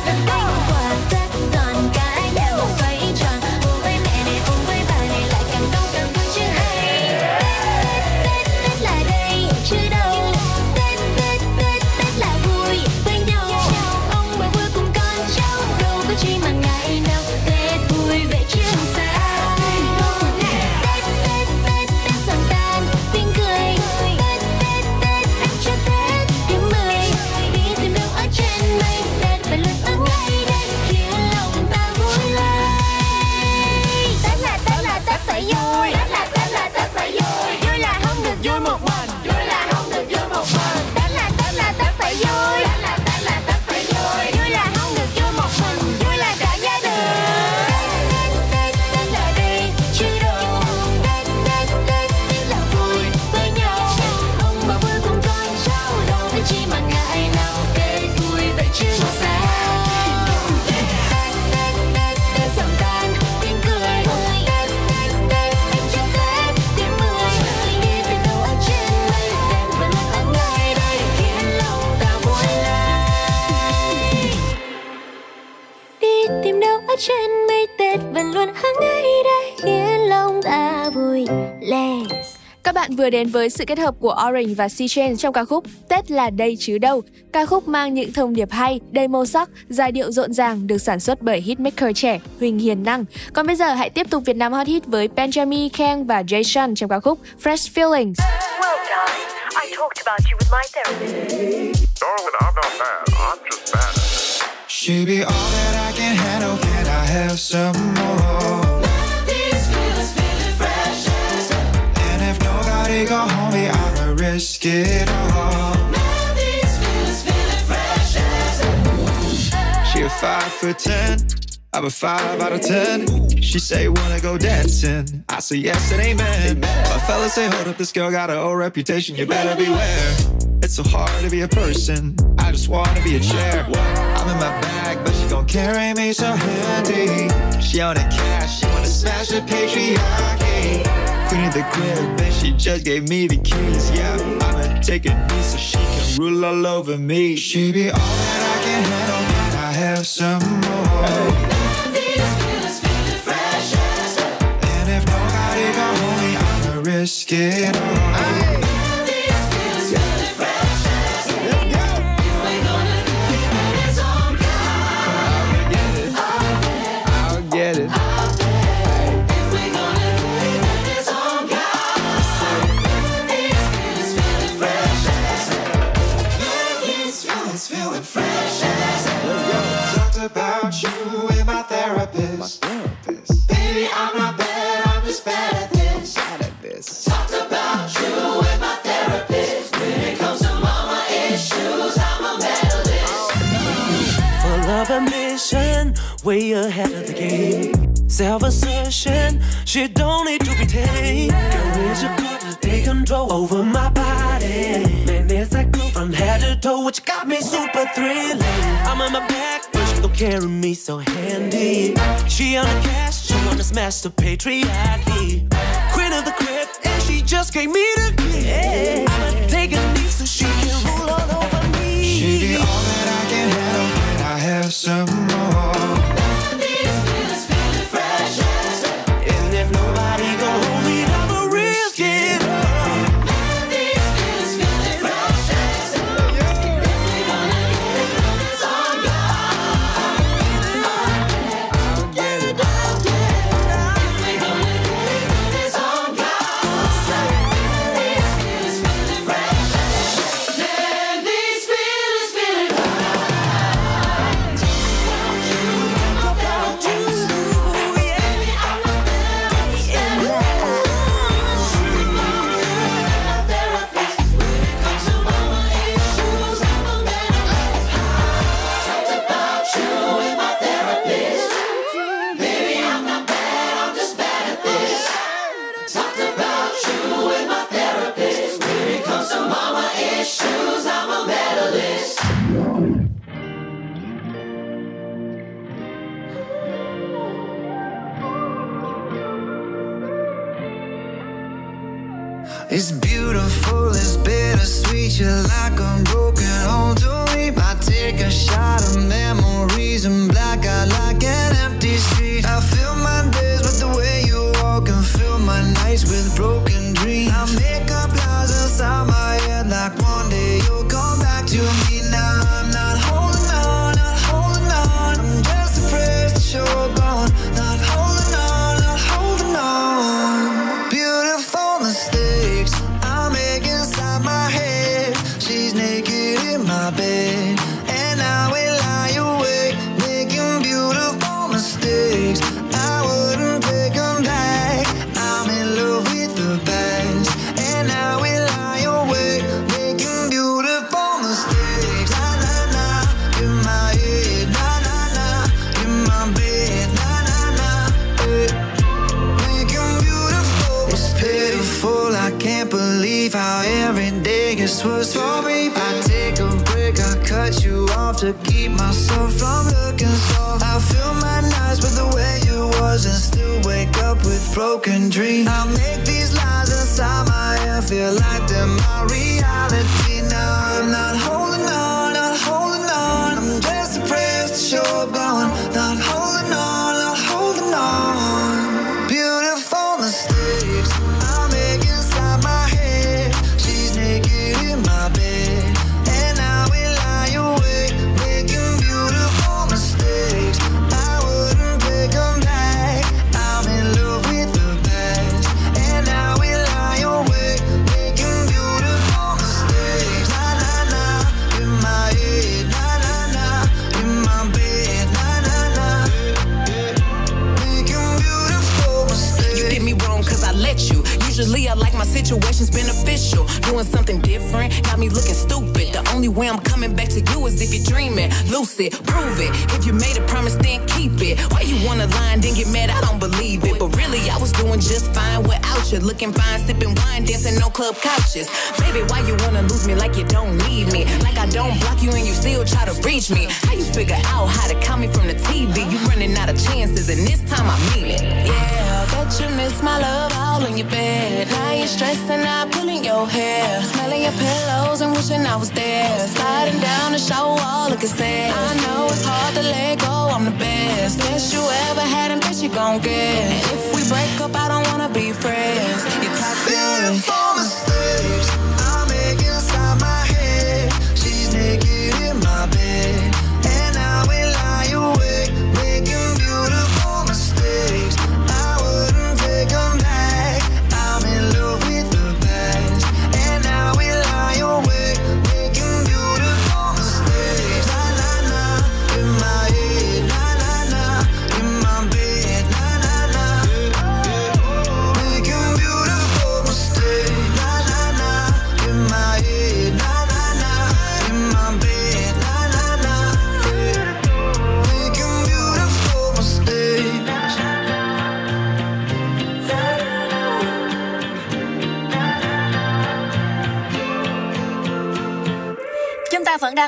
Speaker 8: vừa đến với sự kết hợp của Orange và C Chain trong ca khúc Tết là đây chứ đâu. Ca khúc mang những thông điệp hay, đầy màu sắc, giai điệu rộn ràng được sản xuất bởi hitmaker trẻ Huỳnh Hiền Năng. Còn bây giờ hãy tiếp tục Việt Nam Hot Hit với Benjamin Khang và Jason trong ca khúc Fresh Feelings.
Speaker 25: Well, darling, I talked about you with my therapist.
Speaker 26: Darling, I'm not mad. I'm just mad.
Speaker 22: She be all that I can handle. Can I have some more? Me, I'ma risk it all. She a five for ten. I'm a five out of ten. She say wanna go dancing. I say yes and amen. My fellas say hold up, this girl got her old reputation. You better beware. It's so hard to be a person. I just wanna be a chair. I'm in my bag, but she gon' carry me so handy. She on the cash, she wanna smash the patriarchy. Queen of the crib, and she just gave me the keys. Yeah, I'ma take a knee so she can rule all over me. She be all that I can handle. Can I have some more? And if nobody gon' hold me, I'ma risk it all.
Speaker 27: Way ahead of the game. Self assertion, she don't need to be tamed. Girl, is your girl to take control over my body. Man, there's that girl from head to toe, which got me super thrilling. I'm on my back, but she gon' carry me so handy. She on the cash, she wanna smash the patriarchy. Queen of the crib, and she just gave me the key. I'ma take a knee so she can rule all over me.
Speaker 22: She be all that I can handle. Can I have some more?
Speaker 28: Situation's beneficial. Doing something different, got me looking stupid. The only way I'm coming back to you is if you're dreaming. Lucid, prove it. If you made a promise, then keep it. Why you wanna lie and then get mad? I don't believe it. But really, doing just fine without you. Looking fine, sipping wine, dancing on club couches. Baby, why you wanna lose me like you don't need me? Like I don't block you and you still try to reach me. How you figure out how to call me from the TV? You running out of chances, and this time I mean it. Yeah, I bet you miss my love all in your bed. Now you're stressing out, pulling your hair, smelling your pillows and wishing I was there. Sliding down the shower wall, looking sad. I know it's hard to let go. I'm the best, best you ever had, and best you gon' get. And if we break up, wanna be friends. You're toxic.
Speaker 22: Beautiful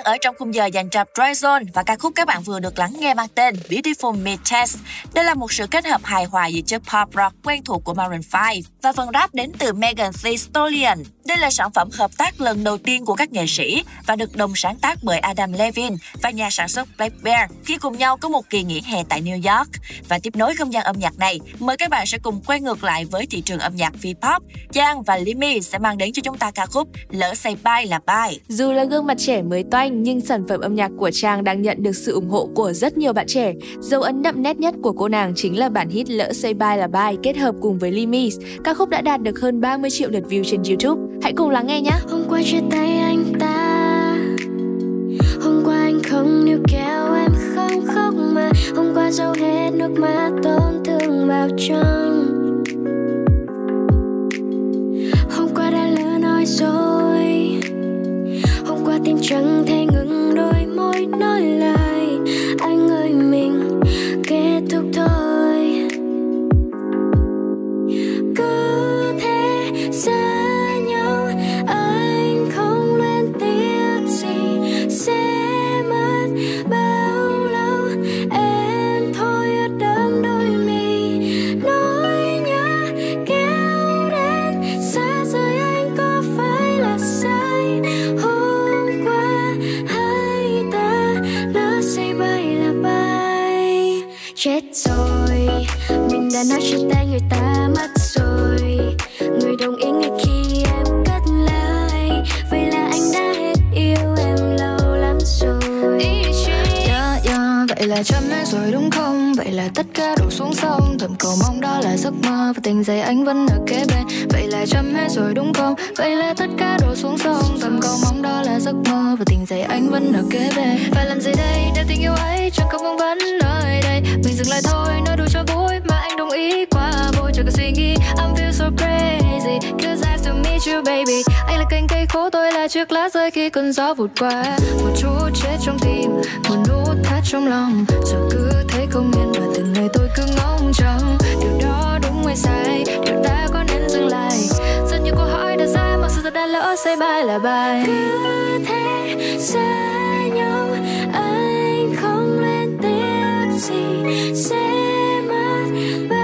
Speaker 2: đang ở trong khung giờ dành cho Dry Zone và ca khúc các bạn vừa được lắng nghe mang tên Beautiful Mid Test. Đây là một sự kết hợp hài hòa giữa chất pop rock quen thuộc của Maroon 5 và phần rap đến từ Megan Thee Stallion. Đây là sản phẩm hợp tác lần đầu tiên của các nghệ sĩ và được đồng sáng tác bởi Adam Levine và nhà sản xuất Black Bear khi cùng nhau có một kỳ nghỉ hè tại New York. Và tiếp nối không gian âm nhạc này, mời các bạn sẽ cùng quay ngược lại với thị trường âm nhạc V-pop. Giang và Limi sẽ mang đến cho chúng ta ca khúc Lỡ say bye là bye.
Speaker 8: Dù là gương mặt trẻ mới toanh nhưng sản phẩm âm nhạc của Trang đang nhận được sự ủng hộ của rất nhiều bạn trẻ. Dấu ấn đậm nét nhất của cô nàng chính là bản hit Lỡ Say Bye là Bye kết hợp cùng với Limi. Ca khúc đã đạt được hơn 30 triệu lượt view trên YouTube. Hãy cùng lắng nghe nhé.
Speaker 19: Hôm qua chia tay anh ta. Hôm qua anh không níu kéo em không khóc mà. Hôm qua dâu hết nước mắt tổn thương vào trong. Hôm qua đã lỡ nói rồi Hôm qua tim chẳng thể đã nói chia tay người ta mất rồi. Người đồng ý ngay khi em cất lời. Vậy là anh đã hết yêu em lâu lắm rồi.
Speaker 1: Yeah, yeah, vậy là chấm hết rồi đúng không? Vậy là tất cả đổ xuống sông. Thầm cầu mong đó là giấc mơ Và tình giây anh vẫn ở kế bên. Vậy là chấm hết rồi đúng không? Vậy là tất cả đổ xuống sông. Thầm cầu mong đó là giấc mơ Và tình giây anh vẫn ở kế bên. Phải làm gì đây? Để tình yêu ấy chẳng không vương vấn nơi đây. Mình dừng lại thôi, nói đùa cho vui đồng ý quá vui Chẳng cần suy nghĩ. I'm feel so crazy Cause I have to meet you baby. Anh là cành cây khô, tôi là chiếc lá rơi khi cơn gió vụt qua. Một chút chết trong tim Một nút thắt trong lòng. Rồi cứ thấy không yên Và từng ngày tôi cứ ngóng trông. Điều đó đúng hay sai? Điều ta có nên dừng lại? Rất nhiều câu hỏi đã sai Mà sự thật đã lỡ say bye là bye.
Speaker 19: Cứ thế xa nhau anh không lên tiếng gì. Sẽ
Speaker 29: 把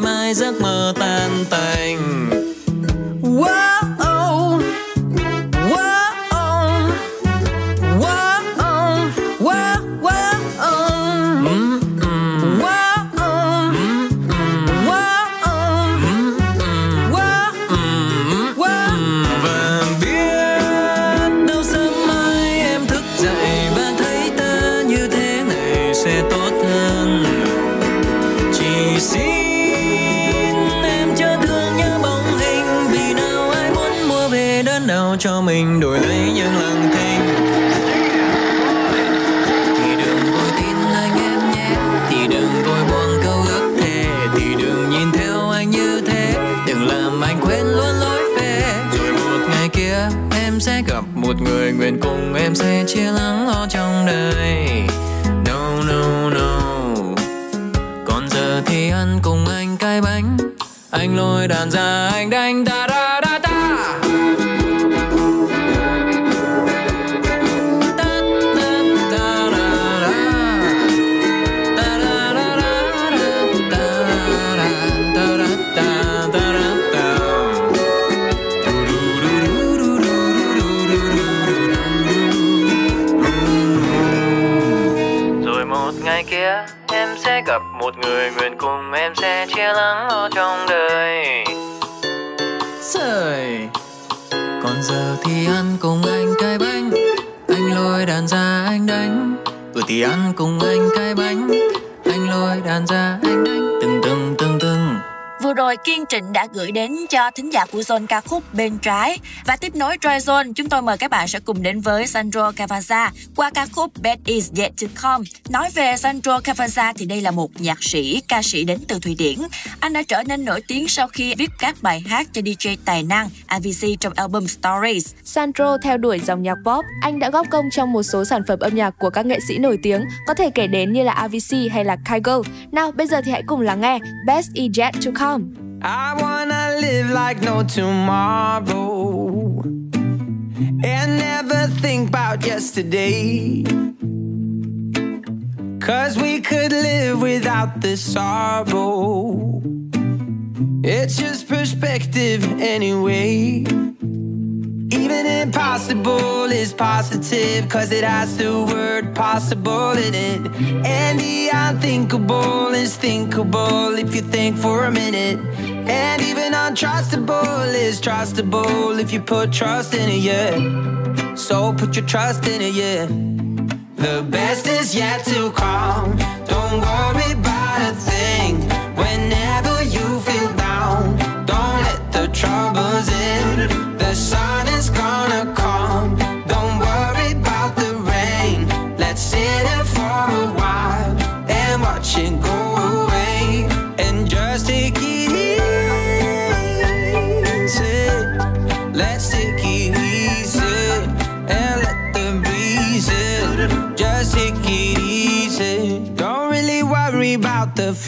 Speaker 29: ngày mai giấc mơ tan tành. Wow, wow, mình đổi lấy những lặng thinh. Thì đừng vội tin anh em nhé, thì đừng vội buông câu ước thề. Thì đừng nhìn theo anh như thế, đừng làm anh quên luôn lối về. Rồi một ngày kia, em sẽ gặp một người nguyện cùng em sẽ chia lắng lo trong đời. No no no. Còn giờ thì ăn cùng anh cái bánh. Anh lôi đàn ra, anh đánh ta ra. Thì ăn cùng anh cái bánh. Anh lôi đàn ra anh đánh. Từng từng từng từng.
Speaker 2: Vừa rồi Kiên Trịnh đã gửi đến cho thính giả của Zone ca khúc Bên Trái. Và tiếp nối Dry Zone, chúng tôi mời các bạn sẽ cùng đến với Sandro Cavazza qua ca khúc Best Is Yet To Come. Nói về Sandro Cavazza thì đây là một nhạc sĩ, ca sĩ đến từ Thụy Điển. Anh đã trở nên nổi tiếng sau khi viết các bài hát cho DJ tài năng AVC trong album Stories.
Speaker 8: Sandro theo đuổi dòng nhạc pop, anh đã góp công trong một số sản phẩm âm nhạc của các nghệ sĩ nổi tiếng, có thể kể đến như là AVC hay là Kygo. Nào, bây giờ thì hãy cùng lắng nghe Best Is Yet To Come.
Speaker 11: I wanna live like no tomorrow and never think about yesterday. Cause we could live without the sorrow. It's just perspective anyway. Even impossible is positive, cause it has the word possible in it. And the unthinkable is thinkable if you think for a minute. And even untrustable is trustable if you put trust in it, yeah. So put your trust in it, yeah. The best is yet to come. Don't worry about a thing. Whenever you feel down, don't let the troubles in. The sun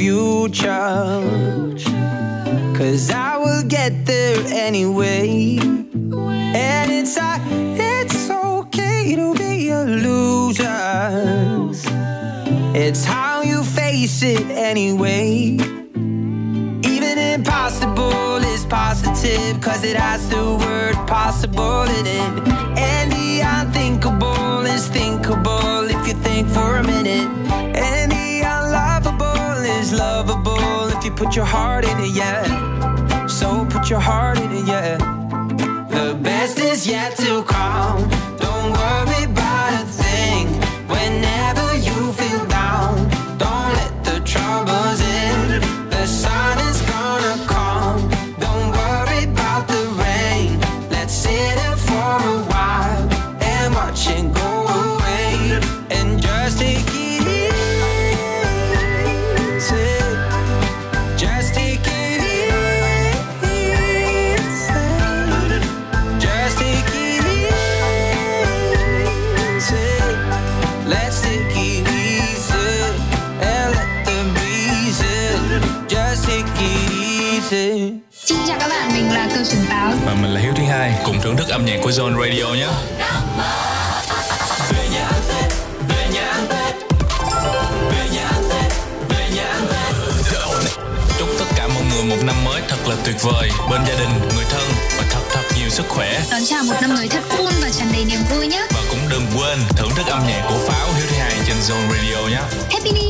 Speaker 11: future. Cause I will get there anyway. And it's a, it's okay to be a loser. It's how you face it anyway. Even impossible is positive, cause it has the word possible in it. And the unthinkable is thinkable if you think for a minute. Is lovable if you put your heart in it, yeah. So put your heart in it, yeah. The best is yet to come.
Speaker 30: Thưởng thức âm nhạc của Zone Radio nhé.
Speaker 11: Về nhà ăn Tết, về nhà ăn Tết. Về nhà ăn Tết, về nhà ăn Tết.
Speaker 30: Chúc tất cả mọi người một năm mới thật là tuyệt vời bên gia đình, người thân và thật thật nhiều sức khỏe.
Speaker 31: Đón chào một năm mới thật cool và tràn đầy niềm vui nhé.
Speaker 30: Và cũng đừng quên thưởng thức âm nhạc của Pháo Hiếu thứ hai trên Zone Radio nhé.
Speaker 31: Happy New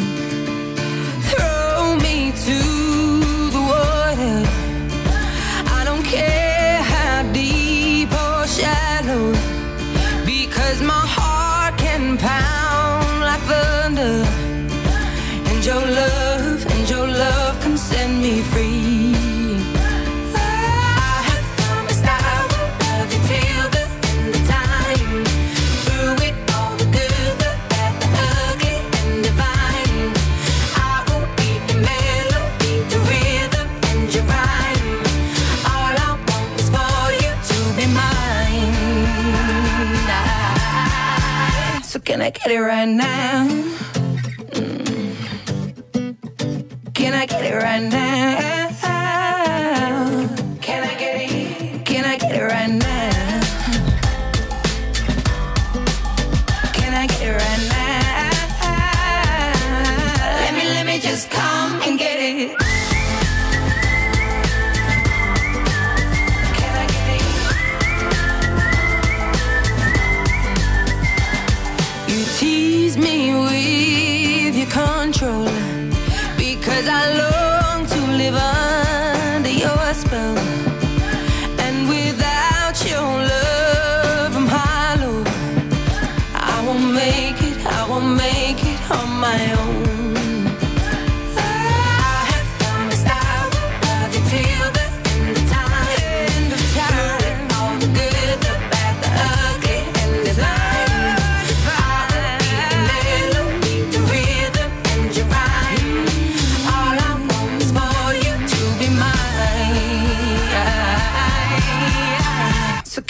Speaker 11: Get it right now?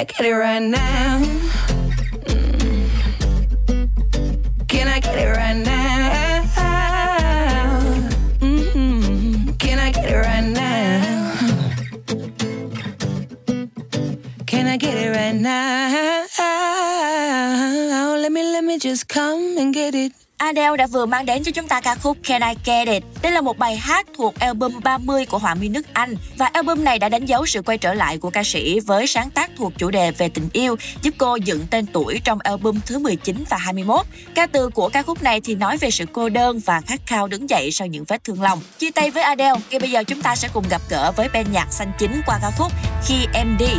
Speaker 28: I get it right now?
Speaker 2: Adele đã vừa mang đến cho chúng ta ca khúc Can I Get It. Đây là một bài hát thuộc album 30 của họa mi nước Anh và album này đã đánh dấu sự quay trở lại của ca sĩ với sáng tác thuộc chủ đề về tình yêu, giúp cô dựng tên tuổi trong album thứ 19 và 21. Ca từ của ca khúc này thì nói về sự cô đơn và khát khao đứng dậy sau những vết thương lòng. Chia tay với Adele, ngay bây giờ chúng ta sẽ cùng gặp gỡ với bên nhạc xanh chính qua ca khúc Khi Em Đi.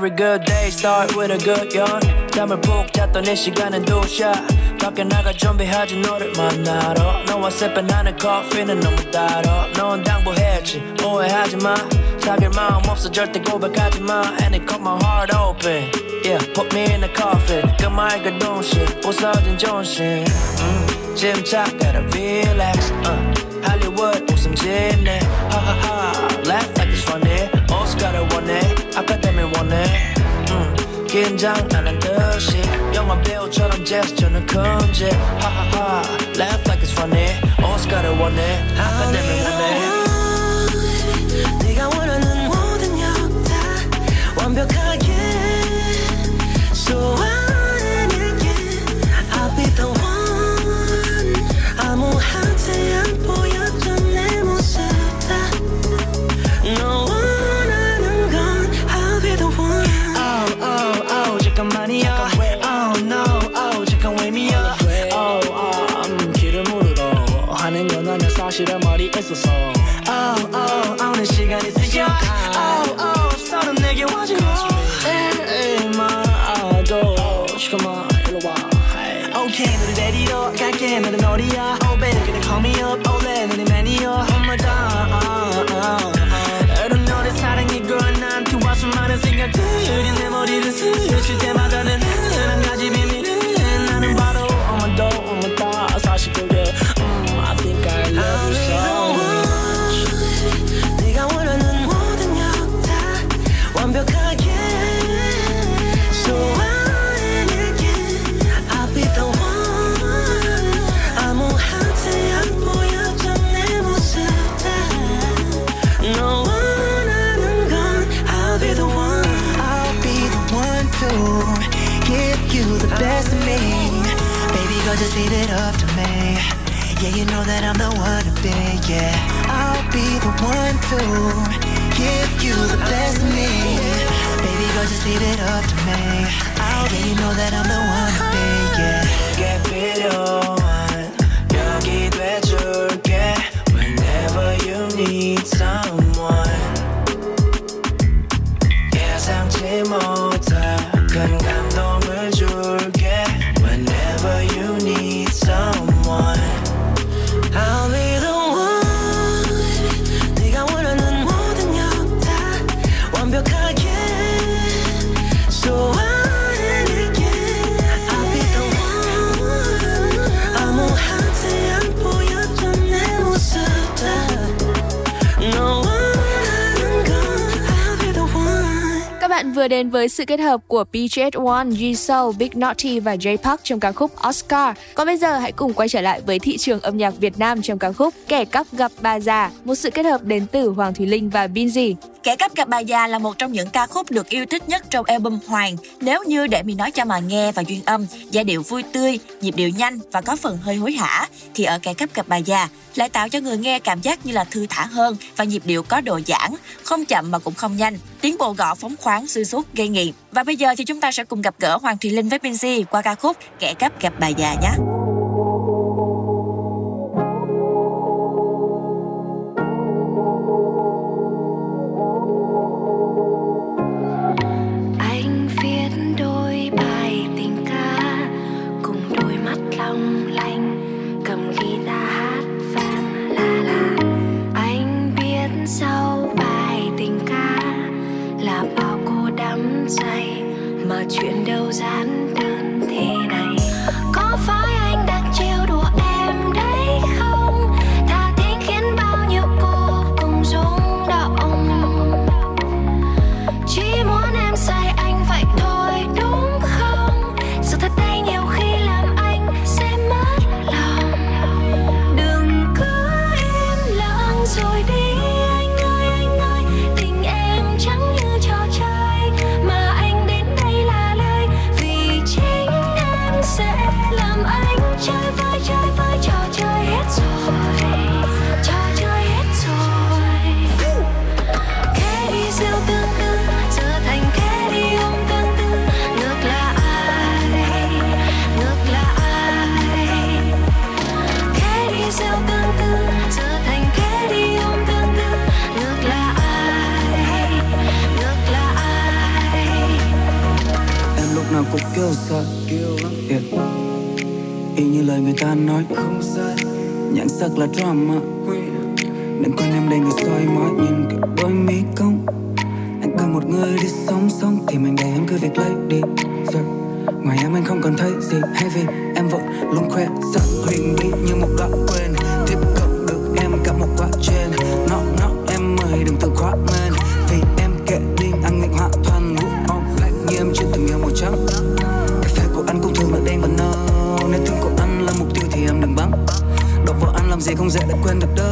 Speaker 11: Every good day start with a good yawn 잠을 푹 잤던 이 시간은 두샷 밖에 나가 준비하지 너를 만나러 너와 sipping 하는 커피는 너무 달아 넌 당부했지 오해하지 마 사귈 마음 없어 절대 고백하지 마 And it cut my heart open Yeah put me in a coffin 그 맑은 동심 부서진 존심 음, 침착 gotta relax uh, 할리우드 웃음 짓네 긴장 안 한 듯이 영화 배우처럼 제스처는 큰지 하하하 Laugh like it's funny 오스카를 원해 아카데미 원해
Speaker 32: 네가 원하는 모든 역다 완벽하게 소
Speaker 11: call me up you
Speaker 12: know that I'm the one to be, yeah. I'll be the one to give you the best of me. Baby, girl, just leave it up to me. Yeah, you know that I'm the one to be, yeah.
Speaker 11: 내게 필요한 여기 돼줄게 Whenever you need someone 예상치 못
Speaker 8: Vừa đến với sự kết hợp của BJS1, Jisoo, Big Naughty và J Park trong ca khúc Oscar. Còn bây giờ hãy cùng quay trở lại với thị trường âm nhạc Việt Nam trong ca khúc Kẻ cắp gặp bà già, một sự kết hợp đến từ Hoàng Thùy Linh và Binzy.
Speaker 2: Kẻ cắp gặp bà già là một trong những ca khúc được yêu thích nhất trong album Hoàng. Nếu như để mình nói cho mà nghe và duyên âm, giai điệu vui tươi, nhịp điệu nhanh và có phần hơi hối hả, thì ở Kẻ cắp gặp bà già lại tạo cho người nghe cảm giác như là thư thả hơn và nhịp điệu có độ giãn, không chậm mà cũng không nhanh. Tiếng bộ gõ phóng khoáng xuyên suốt gây nghiện. Và bây giờ thì chúng ta sẽ cùng gặp gỡ Hoàng Thùy Linh với Benji qua ca khúc Kẻ cắp gặp bà già nhé.
Speaker 19: Chuyện đâu giản kêu sợ, kêu yeah. y như lời người ta nói, không sai. Nhãn sắc là drama. Đừng quên em đầy người soi mói, nhìn cả đôi mi công anh cần một người đi sống sống thì mình để em cứ việc lấy đi. Rồi yeah. ngoài em anh không còn thấy gì. Hay vì em vẫn luôn khoe sợ huyền bí như một đoạn không dễ để quên được đâu.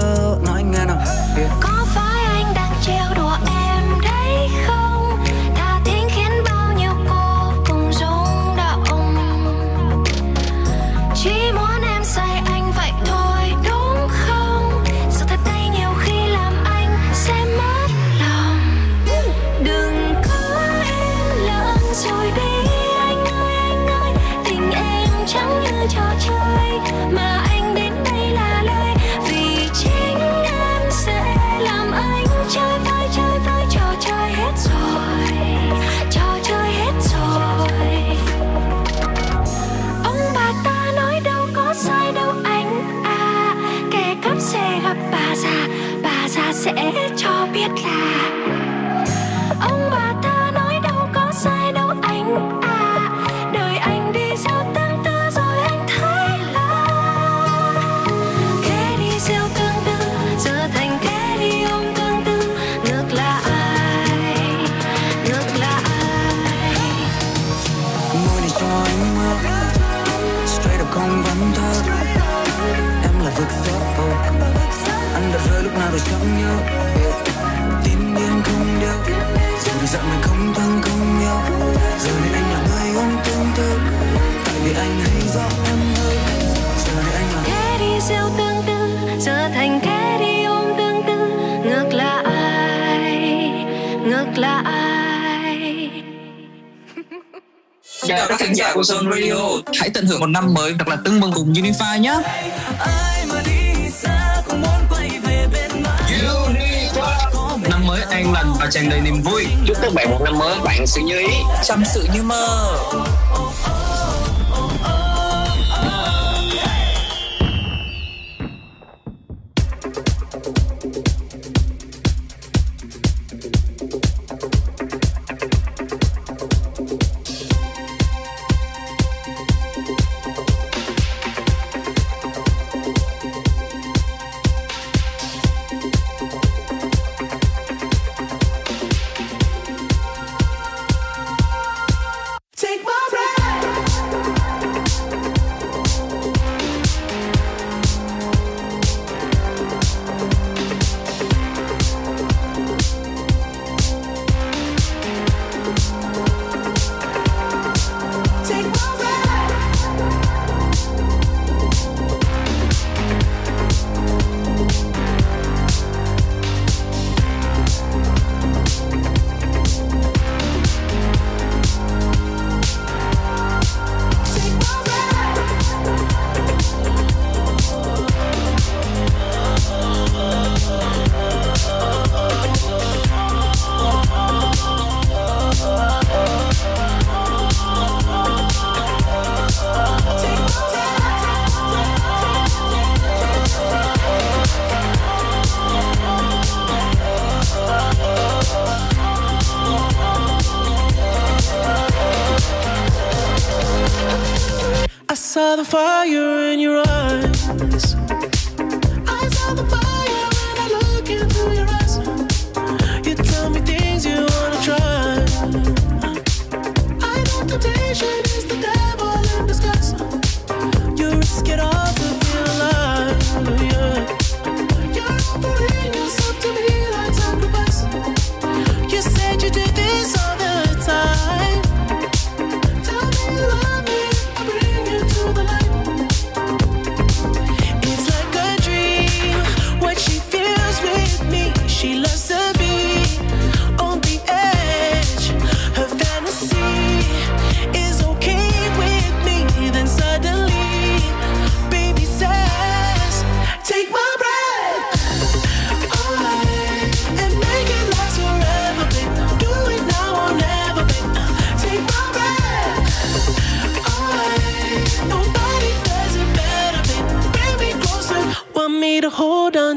Speaker 7: chào các khán giả của Zone Radio. Hãy tận hưởng một năm mới thật là tưng bừng cùng Unify nhé năm mới an lành và tràn đầy niềm vui.
Speaker 33: Chúc các bạn một năm mới bạn sự như ý.
Speaker 7: Chăm sự như mơ.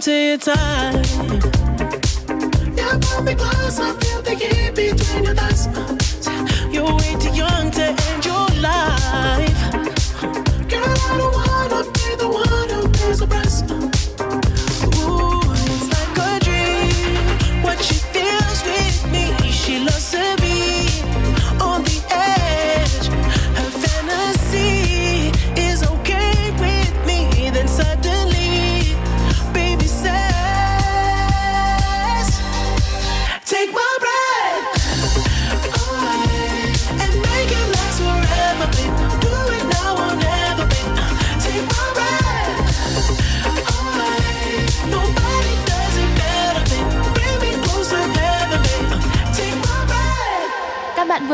Speaker 34: To
Speaker 7: your time. You pull me close,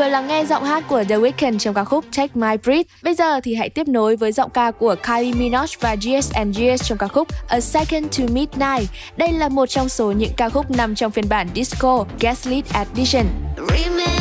Speaker 8: vừa lắng nghe giọng hát của The Weeknd trong ca khúc Take My Breath. Bây giờ thì hãy tiếp nối với giọng ca của Kylie Minogue và GS and GS trong ca khúc A Second to Midnight. Đây là một trong số những ca khúc nằm trong phiên bản disco Gaslit Edition.
Speaker 19: Remember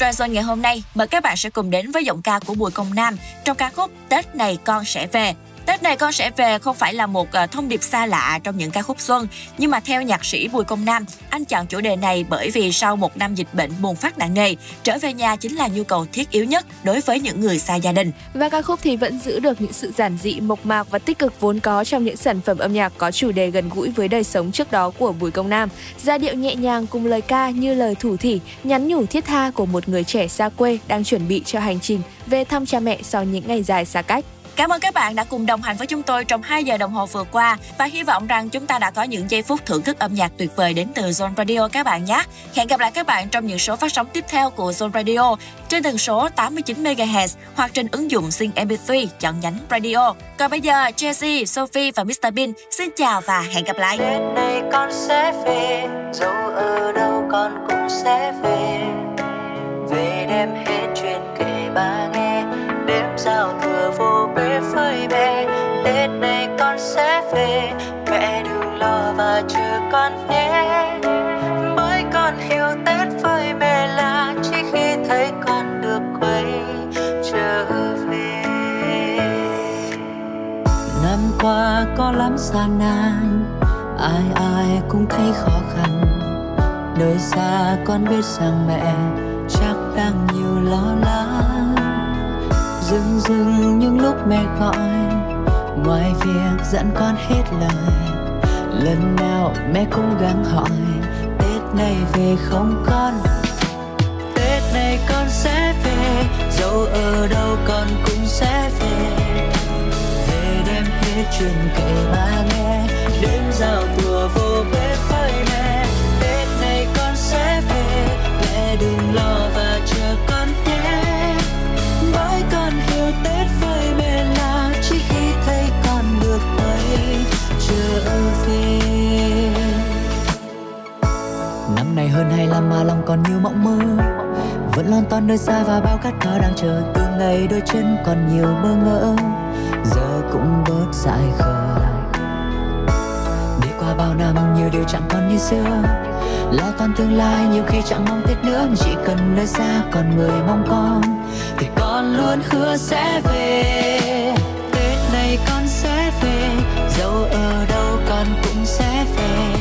Speaker 2: Kết ngày hôm nay, mời các bạn sẽ cùng đến với giọng ca của Bùi Công Nam trong ca khúc Tết này con sẽ về. Tết này con sẽ về không phải là một ờ, thông điệp xa lạ trong những ca khúc xuân, nhưng mà theo nhạc sĩ Bùi Công Nam, anh chọn chủ đề này bởi vì sau một năm dịch bệnh bùng phát nặng nề, trở về nhà chính là nhu cầu thiết yếu nhất đối với những người xa gia đình.
Speaker 8: Và ca khúc thì vẫn giữ được những sự giản dị, mộc mạc và tích cực vốn có trong những sản phẩm âm nhạc có chủ đề gần gũi với đời sống trước đó của Bùi Công Nam. Giai điệu nhẹ nhàng cùng lời ca như lời thủ thỉ, nhắn nhủ thiết tha của một người trẻ xa quê đang chuẩn bị cho hành trình về thăm cha mẹ sau những ngày dài xa cách.
Speaker 2: Cảm ơn các bạn đã cùng đồng hành với chúng tôi trong 2 giờ đồng hồ vừa qua và hy vọng rằng chúng ta đã có những giây phút thưởng thức âm nhạc tuyệt vời đến từ Zone Radio các bạn nhé. Hẹn gặp lại các bạn trong những số phát sóng tiếp theo của Zone Radio trên tần số 89 MHz hoặc trên ứng dụng Zing MP3 chọn nhánh radio. Còn bây giờ, Jessie, Sophie và Mr Bean xin chào và hẹn gặp lại.
Speaker 35: Tết này con sẽ về, dù ở đâu con cũng sẽ về. Về đem hết chuyện kể ba nghe, giao thừa vô bể phơi bề Tết này con sẽ về, mẹ đừng lo và chờ con nhé. Bởi con hiểu Tết với mẹ là chỉ khi thấy con được quay trở về. Năm qua có lắm gian nan, ai ai cũng thấy khó khăn. Nơi xa con biết rằng mẹ chắc đang nhiều lo lắng. Dừng dừng những lúc mẹ gọi, ngoài việc dặn con hết lời. Lần nào mẹ cũng gắng hỏi, Tết này về không con? Tết này con sẽ về, dẫu ở đâu con cũng sẽ về về đem hết chuyện kể ba nghe đêm giao thừa vô bếp với hơn 25 mà lòng còn nhiều mộng mơ? Vẫn lon ton nơi xa và bao khát khao đang chờ Từ ngày đôi chân còn nhiều bơ ngỡ. Giờ cũng bớt dại khờ. Đi qua bao năm nhiều điều chẳng còn như xưa. Lo toan tương lai nhiều khi chẳng mong Tết nữa. Chỉ cần nơi xa còn người mong con, Thì con luôn hứa sẽ về. Tết này con sẽ về, Dẫu ở đâu con cũng sẽ về.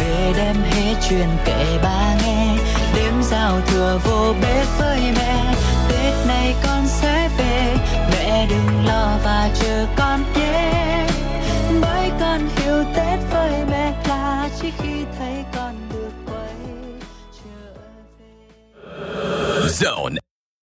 Speaker 35: Về đem hết chuyện kể ba nghe. Đêm giao thừa vô bếp với mẹ. Tết này con sẽ về. Mẹ đừng lo và chờ con nhé. Bởi con hiểu tết với mẹ là chỉ khi thấy con được quay
Speaker 36: Zone